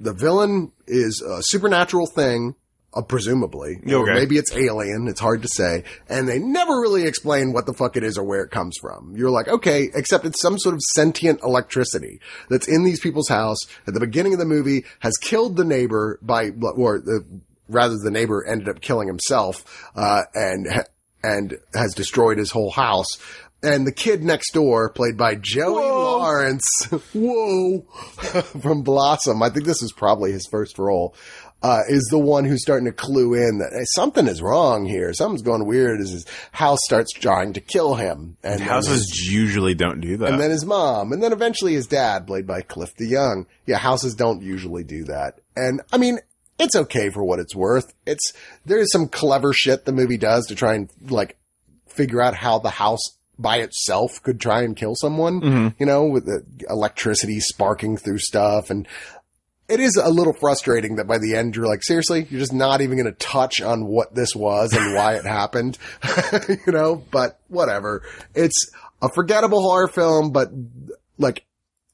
A: the villain is a supernatural thing, uh, presumably. Or maybe it's alien. It's hard to say. And they never really explain what the fuck it is or where it comes from. You're like, okay, except it's some sort of sentient electricity that's in these people's house at the beginning of the movie has killed the neighbor by, or the, rather the neighbor ended up killing himself, uh, and, and has destroyed his whole house. And the kid next door, played by Joey Lawrence, whoa, from Blossom. I think this is probably his first role. Uh, is the one who's starting to clue in that hey, something is wrong here. Something's going weird as his house starts trying to kill him. And
B: Houses
A: his-
B: usually don't do that.
A: and then his mom, and then eventually his dad, played by Cliff DeYoung. Yeah, houses don't usually do that. And I mean, it's okay for what it's worth. It's, there's some clever shit the movie does to try and like figure out how the house by itself could try and kill someone, you know, with the electricity sparking through stuff. And it is a little frustrating that by the end you're like, seriously, you're just not even going to touch on what this was and why it happened, you know, but whatever. It's a forgettable horror film, but like,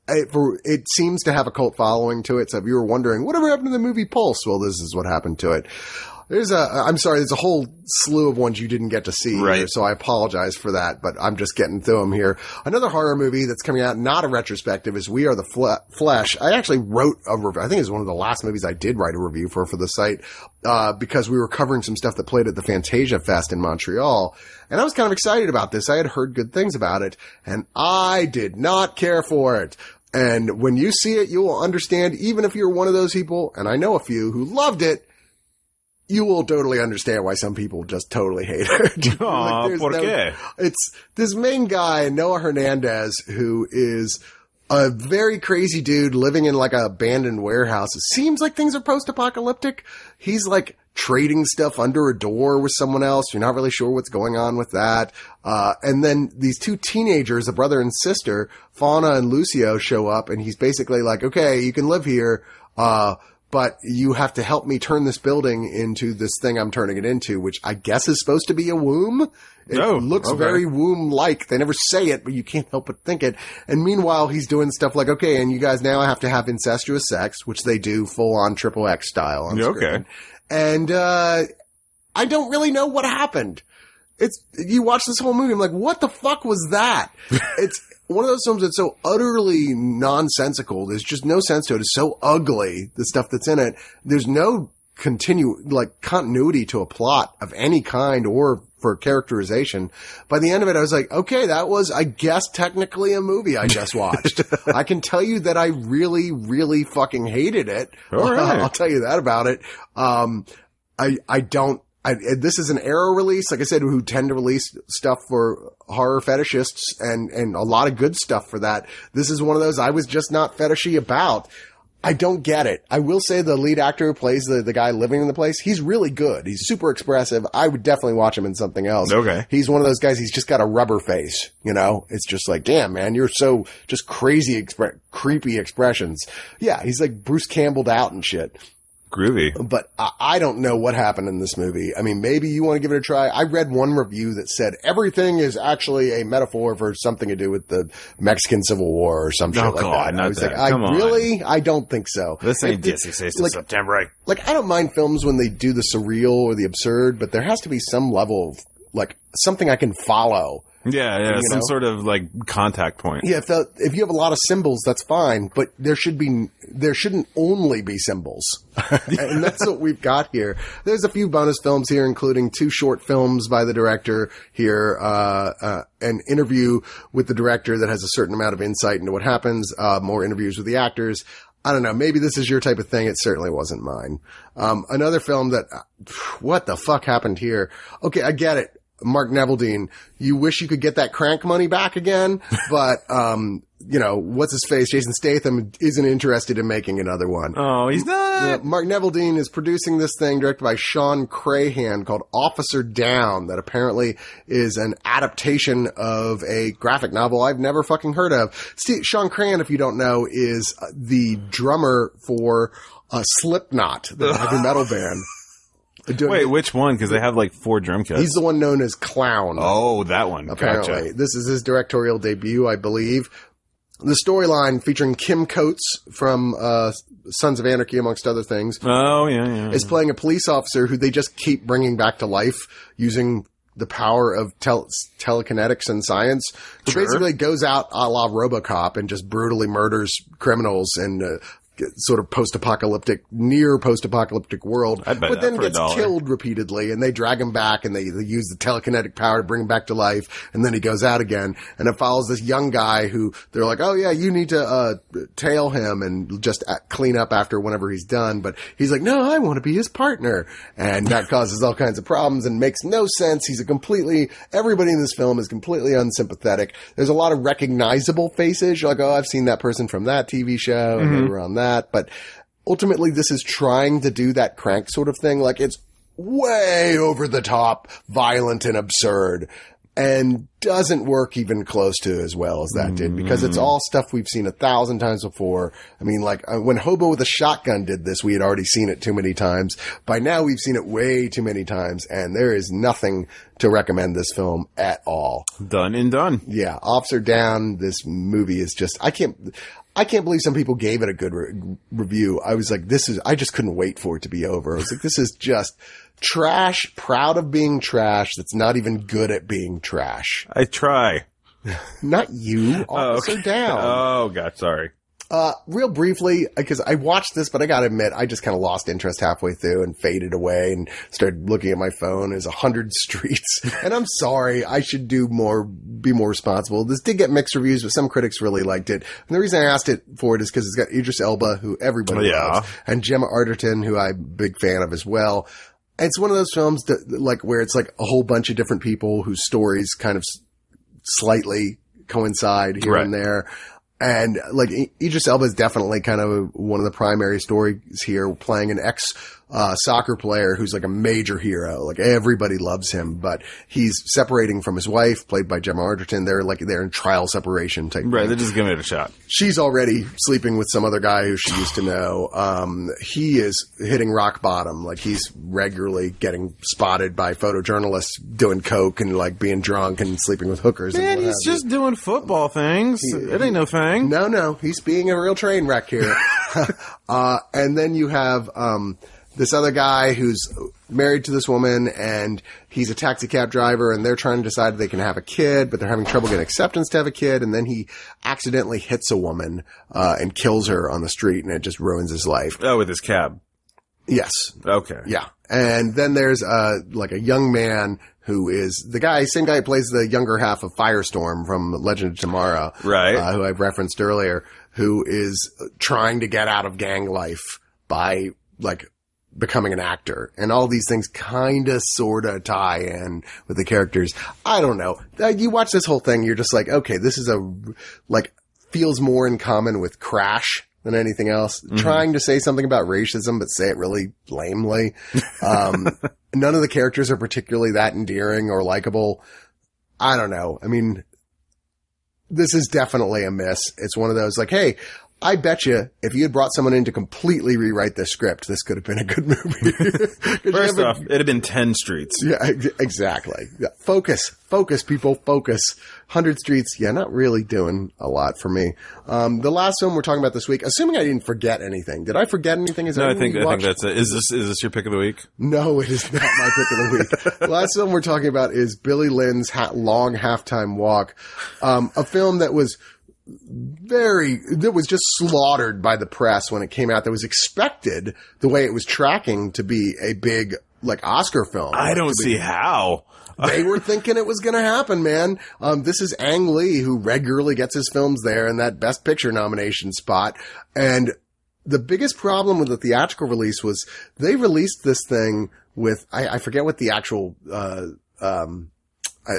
A: it, for, it seems to have a cult following to it. So if you were wondering, whatever happened to the movie Pulse? Well, this is what happened to it. There's a, I'm sorry, there's a whole slew of ones you didn't get to see.
B: Right.
A: So I apologize for that, but I'm just getting through them here. Another horror movie that's coming out, not a retrospective, is We Are the Fle- Flesh. I actually wrote a review. I think it's one of the last movies I did write a review for, for the site, uh, because we were covering some stuff that played at the Fantasia Fest in Montreal. And I was kind of excited about this. I had heard good things about it, and I did not care for it. And when you see it, you will understand, even if you're one of those people, and I know a few who loved it, you will totally understand why some people just totally hate it.
B: Aw,
A: there's
B: ¿por qué?
A: It's this main guy, Noah Hernandez, who is a very crazy dude living in like a abandoned warehouse. It seems like things are post-apocalyptic. He's like trading stuff under a door with someone else. You're not really sure what's going on with that. Uh, and then these two teenagers, a brother and sister, Fauna and Lucio show up and he's basically like, okay, you can live here. Uh, but you have to help me turn this building into this thing I'm turning it into, which I guess is supposed to be a womb. It
B: Oh,
A: looks
B: okay.
A: very womb-like. They never say it, but you can't help but think it. And meanwhile, he's doing stuff like, okay, and you guys now have to have incestuous sex, which they do full-on triple X style on screen.
B: okay.
A: And, uh, I don't really know what happened. It's, you watch this whole movie, I'm like, what the fuck was that? it's one of those films that's so utterly nonsensical. There's just no sense to it. It's so ugly, the stuff that's in it. There's no continue, like continuity to a plot of any kind or for characterization. By the end of it, I was like, okay, that was, I guess, technically a movie I just watched. I can tell you that I really, really fucking hated it.
B: All right.
A: I'll tell you that about it. Um, I, I don't, I, this is an Arrow release, like I said, who tend to release stuff for horror fetishists and, and a lot of good stuff for that. This is one of those I was just not fetishy about. I don't get it. I will say the lead actor who plays the, the guy living in the place, he's really good. He's super expressive. I would definitely watch him in something else.
B: Okay.
A: He's one of those guys, he's just got a rubber face, you know? It's just like, damn, man, you're so just crazy, expre- creepy expressions. Yeah, he's like Bruce Campbelled out and shit.
B: Groovy.
A: But I, I don't know what happened in this movie. I mean, maybe you want to give it a try. I read one review that said everything is actually a metaphor for something to do with the Mexican Civil War or some shit
B: Oh,
A: like
B: God,
A: that. I was
B: that.
A: like, I
B: Come on.
A: really, I don't think so.
B: This ain't
A: It- it-
B: Dizzy Says to
A: like-
B: September. I-
A: like I don't mind films when they do the surreal or the absurd, but there has to be some level of like something I can follow.
B: Yeah, yeah, some
A: know?
B: sort of like contact point.
A: Yeah, if the, if you have a lot of symbols, that's fine, but there should be there shouldn't only be symbols, and that's what we've got here. There's a few bonus films here, including two short films by the director here, uh, uh, an interview with the director that has a certain amount of insight into what happens, uh, more interviews with the actors. I don't know. Maybe this is your type of thing. It certainly wasn't mine. Um, another film that, what the fuck happened here? Okay, I get it. Mark Neveldine, you wish you could get that crank money back again, but, um, you know, what's his face? Jason Statham isn't interested in making another one.
B: Oh, he's not.
A: Uh, Mark Neveldine is producing this thing directed by Shawn Crahan called Officer Down that apparently is an adaptation of a graphic novel I've never fucking heard of. Steve, Shawn Crahan, if you don't know, is uh, the drummer for uh, Slipknot, the heavy metal band. Doing-
B: Wait, which one? Because they have like four drum kits.
A: He's the one known as Clown
B: oh, that one.
A: apparently.
B: Gotcha.
A: This is his directorial debut, I believe. The storyline featuring Kim Coates from uh, Sons of Anarchy, amongst other things,
B: Oh, yeah, yeah.
A: is playing a police officer who they just keep bringing back to life using the power of tel- telekinetics and science.
B: Sure.
A: basically goes out a la RoboCop and just brutally murders criminals and uh, sort of post-apocalyptic, near post-apocalyptic world, but then gets killed repeatedly and they drag him back and they, they use the telekinetic power to bring him back to life and then he goes out again and it follows this young guy who they're like, oh yeah, you need to, uh, tail him and just clean up after whenever he's done. But he's like, no, I want to be his partner. And that causes all kinds of problems and makes no sense. He's a completely, everybody in this film is completely unsympathetic. There's a lot of recognizable faces. You're like, oh, I've seen that person from that TV show and they were on that. But ultimately this is trying to do that crank sort of thing. Like it's way over the top, violent and absurd and doesn't work even close to as well as that did because it's all stuff we've seen a thousand times before. I mean, like uh, when Hobo with a Shotgun did this, we had already seen it too many times. By now we've seen it way too many times and there is nothing to recommend this film at all.
B: Done and done.
A: Yeah, Officer Down. This movie is just I can't. I can't believe some people gave it a good re- review. I was like, this is. I just couldn't wait for it to be over. I was like, this is just trash. Proud of being trash. That's not even good at being trash.
B: I try.
A: Not you, oh, Officer Down.
B: Oh, God, sorry.
A: Uh, real briefly, because I watched this, but I gotta admit, I just kind of lost interest halfway through and faded away and started looking at my phone as a hundred streets. and I'm sorry, I should do more, be more responsible. This did get mixed reviews, but some critics really liked it. And the reason I asked it for it is because it's got Idris Elba, who everybody
B: Yeah.
A: loves, and Gemma Arterton, who I'm a big fan of as well. It's one of those films that, like, where it's like a whole bunch of different people whose stories kind of s- slightly coincide here
B: Right.
A: and there. And like Idris Elba is definitely kind of one of the primary stories here, playing an ex uh, soccer player who's like a major hero. Like everybody loves him, but he's separating from his wife, played by Gemma Arterton. They're like they're in trial separation type.
B: Right,
A: thing
B: they're just giving it a shot.
A: she's already sleeping with some other guy who she used to know. Um, he is hitting rock bottom. Like he's regularly getting spotted by photojournalists doing coke and like being drunk and sleeping with hookers. and
B: Man, he's
A: you.
B: just doing football things. it ain't no thing.
A: No, no, he's being a real train wreck here. uh, and then you have, um, this other guy who's married to this woman and he's a taxi cab driver and they're trying to decide if they can have a kid, but they're having trouble getting acceptance to have a kid. And then he accidentally hits a woman, uh, and kills her on the street and it just ruins his life.
B: Oh, with his cab.
A: Yes.
B: Okay.
A: Yeah. And then there's, uh, like a young man who is the guy, same guy who plays the younger half of Firestorm from Legend of Tomorrow.
B: Right.
A: Uh, who I've referenced earlier, who is trying to get out of gang life by like becoming an actor. And all these things kind of sort of tie in with the characters. I don't know. Uh, you watch this whole thing, you're just like, okay, this is a, like, feels more in common with Crash than anything else. Trying to say something about racism, but say it really lamely. Um, none of the characters are particularly that endearing or likable. I don't know. I mean, this is definitely a miss. It's one of those like, hey, I bet you if you had brought someone in to completely rewrite this script, this could have been a good movie.
B: First off, it'd have been 10 streets.
A: yeah, exactly. Yeah. Focus, focus, people, focus. Hundred Streets, yeah, not really doing a lot for me. Um, the last film we're talking about this week, assuming I didn't forget anything, did I forget anything? Is
B: No, I think, I think that's it. Is this, is this your pick of the week?
A: No, it is not my pick of the week. the last film we're talking about is Billy Lynn's ha- Long Halftime Walk, um, a film that was very that was just slaughtered by the press when it came out. That was expected the way it was tracking to be a big like Oscar film.
B: I
A: Like,
B: don't
A: to be-
B: see how.
A: they were thinking it was going to happen, man. Um, this is Ang Lee who regularly gets his films there in that Best Picture nomination spot. And the biggest problem with the theatrical release was they released this thing with, I, I forget what the actual, uh, um, I,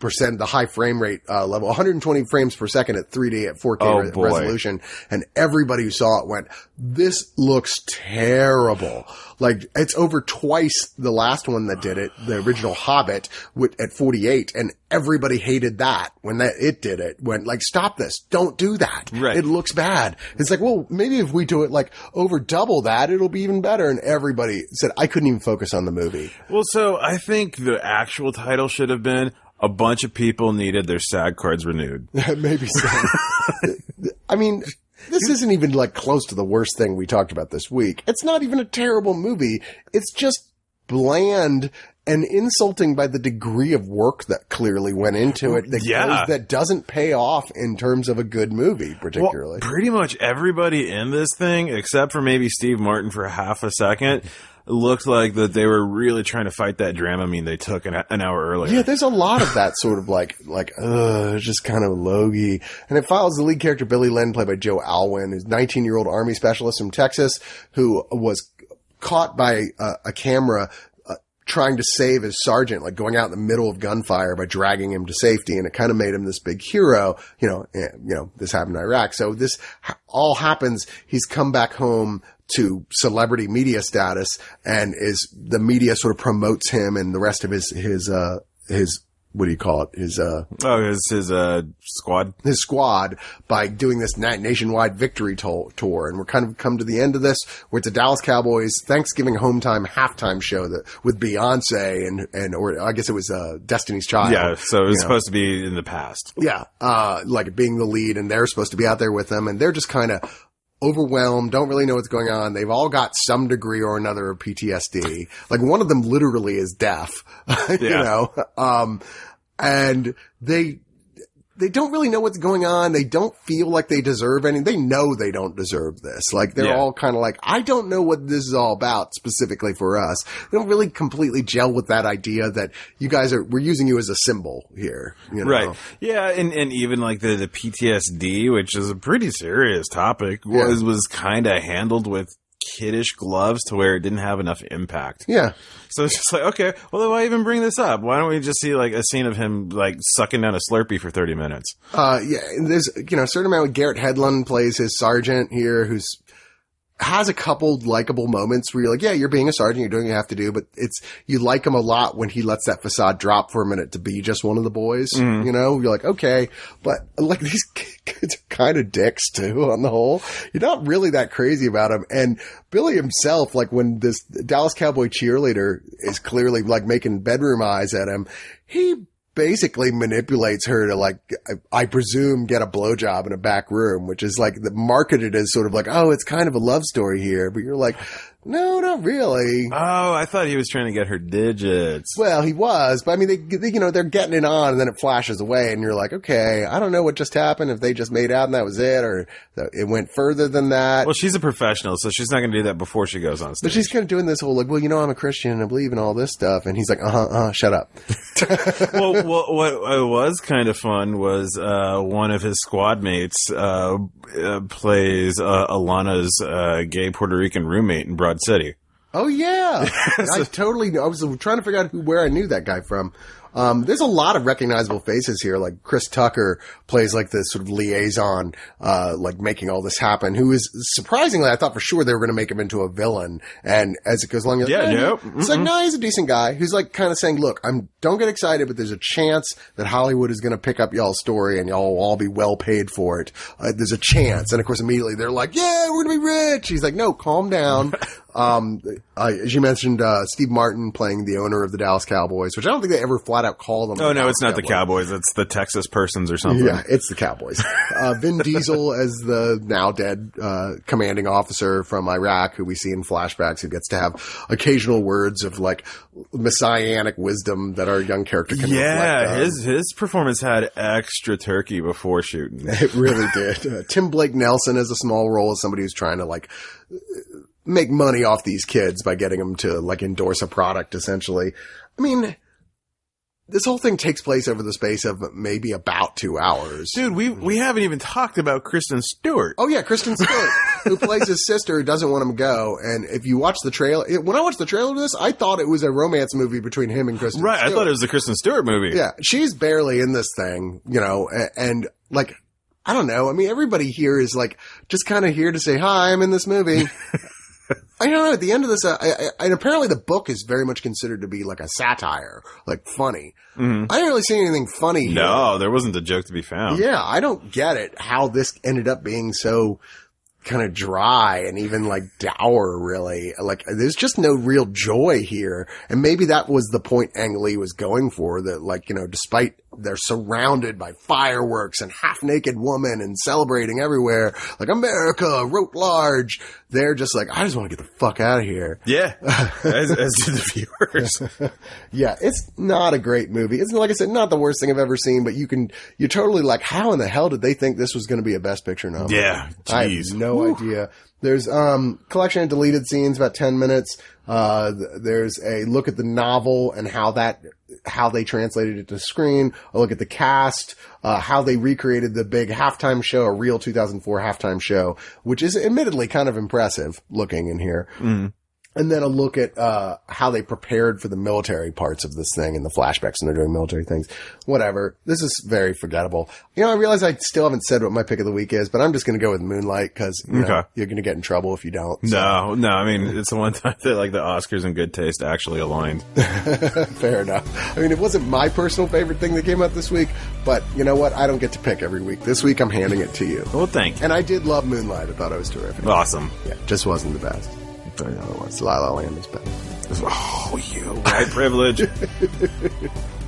A: percent, the high frame rate, uh, level, 120 frames per second at 3D at 4K
B: Oh,
A: re- resolution. And everybody who saw it went, this looks terrible. Like it's over twice the last one that did it, the original Hobbit with, at 48 and everybody hated that when that it did it. Went like, stop this. Don't do that.
B: Right.
A: It looks bad. It's like, well, maybe if we do it like over double that, it'll be even better. And everybody said, I couldn't even focus on the movie.
B: Well, so I think the actual title should have been a bunch of people needed their SAG cards renewed.
A: maybe so. I mean, this isn't even like close to the worst thing we talked about this week. It's not even a terrible movie. It's just bland and insulting by the degree of work that clearly went into it that
B: Yeah.
A: goes, that doesn't pay off in terms of a good movie, particularly.
B: Well, pretty much everybody in this thing, except for maybe Steve Martin for half a second, looked like that they were really trying to fight that Dramamine they took an, an hour earlier.
A: Yeah, there's a lot of that sort of like, like, uh, just kind of logy. And it follows the lead character, Billy Lynn, played by Joe Alwyn, who's 19 year old army specialist from Texas who was caught by uh, a camera uh, trying to save his sergeant, like going out in the middle of gunfire by dragging him to safety. And it kind of made him this big hero. You know, eh, you know, this happened in Iraq. So this all happens. He's come back home to celebrity media status and is the media sort of promotes him and the rest of his, his, uh, his, what do you call it? His, uh,
B: Oh, his his uh, squad.
A: his squad by doing this nationwide victory to- tour. And we're kind of come to the end of this where it's a Dallas Cowboys Thanksgiving home time halftime show that with Beyonce and, and, or I guess it was, uh, Destiny's Child.
B: Yeah, so it was
A: you know.
B: supposed to be in the past.
A: Yeah, uh, like being the lead and they're supposed to be out there with them and they're just kind of overwhelmed, don't really know what's going on. They've all got some degree or another of PTSD. Like one of them literally is deaf, you know, um, and they, they don't really know what's going on. They don't feel like they deserve any. They know they don't deserve this. Like they're
B: Yeah.
A: all kind of like, I don't know what this is all about specifically for us. They don't really completely gel with that idea that you guys are, we're using you as a symbol here. You know?
B: Right. Yeah, and, and even like the, the PTSD, which is a pretty serious topic, was was kind of handled with kiddish gloves to where it didn't have enough impact.
A: Yeah.
B: So it's just like, okay, well, then why even bring this up? Why don't we just see like a scene of him like sucking down a Slurpee for 30 minutes?
A: Uh, yeah, and there's, you know, a certain amount of Garrett Hedlund plays his sergeant here who's, has a couple likable moments where you're like, yeah, you're being a sergeant, you're doing what you have to do, but it's, you like him a lot when he lets that facade drop for a minute to be just one of the boys, mm-hmm. you know? You're like, okay, but like these kids are kind of dicks too on the whole. You're not really that crazy about him. And Billy himself, like when this Dallas Cowboy cheerleader is clearly like making bedroom eyes at him, he basically manipulates her to like, I, I presume get a blowjob in a back room, which is like the marketed as sort of like, oh, it's kind of a love story here, but you're like, no, not really.
B: Oh, I thought he was trying to get her digits.
A: Well, he was, but I mean, they, they, you know, they're getting it on and then it flashes away and you're like, okay, I don't know what just happened. If they just made out and that was it or it went further than that.
B: Well, she's a professional, so she's not going to do that before she goes on stage.
A: but she's kind of doing this whole like, well, you know, I'm a Christian and I believe in all this stuff. And he's like, uh huh, uh huh, shut up.
B: well, what, what was kind of fun was uh, one of his squad mates uh, uh, plays uh, Ilana's uh, gay Puerto Rican roommate in City.
A: Oh yeah, I totally. I was trying to figure out who, where I knew that guy from. Um, there's a lot of recognizable faces here. Like Chris Tucker plays like the sort of liaison, uh, like making all this happen. Who is surprisingly, I thought for sure they were going to make him into a villain. And as it goes along, you're like,
B: Yeah,
A: "Eh."
B: nope.
A: it's like no, he's a decent guy who's like kind of saying, "Look, I'm don't get excited, but there's a chance that Hollywood is going to pick up y'all's story and y'all will all be well paid for it. Uh, there's a chance." And of course, immediately they're like, "Yeah, we're going to be rich." He's like, "No, calm down." um, uh, as you mentioned, uh, Steve Martin playing the owner of the Dallas Cowboys, which I don't think they ever flat out call them.
B: Oh
A: the
B: no,
A: Dallas
B: it's not the Cowboys. It's the Texas persons or something.
A: yeah, it's the Cowboys. Uh, Vin Diesel as the now dead uh, commanding officer from Iraq, who we see in flashbacks, who gets to have occasional words of like messianic wisdom that our young character can
B: Yeah, his his performance had extra turkey before shooting.
A: It really did. Uh, Tim Blake Nelson has a small role as somebody who's trying to like make money off these kids by getting them to like endorse a product essentially. I mean, this whole thing takes place over the space of maybe about two hours.
B: Dude, we we haven't even talked about Kristen Stewart.
A: Oh yeah, Kristen Stewart, who plays his sister who doesn't want him to go. And if you watch the trailer, it, when I watched the trailer of this, I thought it was a romance movie between him and Kristen.
B: right, I thought it was the Kristen Stewart movie.
A: Yeah, she's barely in this thing, you know, and, and like, I don't know. I mean, everybody here is like just kind of here to say hi. I'm in this movie. I don't know. At the end of this, uh, I, I, and apparently the book is very much considered to be like a satire, like funny. I didn't really see anything funny. here.
B: No, there wasn't a joke to be found.
A: Yeah, I don't get it how this ended up being so kind of dry and even like dour really. Like there's just no real joy here. And maybe that was the point Ang Lee was going for that like, you know, despite they're surrounded by fireworks and half naked women and celebrating everywhere, like America wrote large, they're just like, I just want to get the fuck out of here.
B: Yeah, as, as do the viewers.
A: Yeah, it's not a great movie. It's like I said, not the worst thing I've ever seen, but you can, you're totally like, how in the hell did they think this was going to be a best picture nominee?
B: Yeah,
A: I have no idea. There's um collection of deleted scenes, about ten minutes. Uh, th- there's a look at the novel and how that how they translated it to screen. A look at the cast, uh, how they recreated the big halftime show, a real 2004 halftime show, which is admittedly kind of impressive looking in here. And then a look at uh, how they prepared for the military parts of this thing and the flashbacks and they're doing military things. Whatever. This is very forgettable. You know, I realize I still haven't said what my pick of the week is, but I'm just going to go with Moonlight because you
B: okay.
A: you're going to get in trouble if you don't. So,
B: No, no. I mean, it's the one time that like the Oscars and good taste actually aligned.
A: fair enough. I mean, it wasn't my personal favorite thing that came out this week, but you know what? I don't get to pick every week. This week I'm handing it to you.
B: Well, thank you.
A: And I did love Moonlight. I thought it was terrific.
B: Awesome.
A: Yeah, just wasn't the best. But otherwise, La La Land is better.
B: Oh, you white privilege.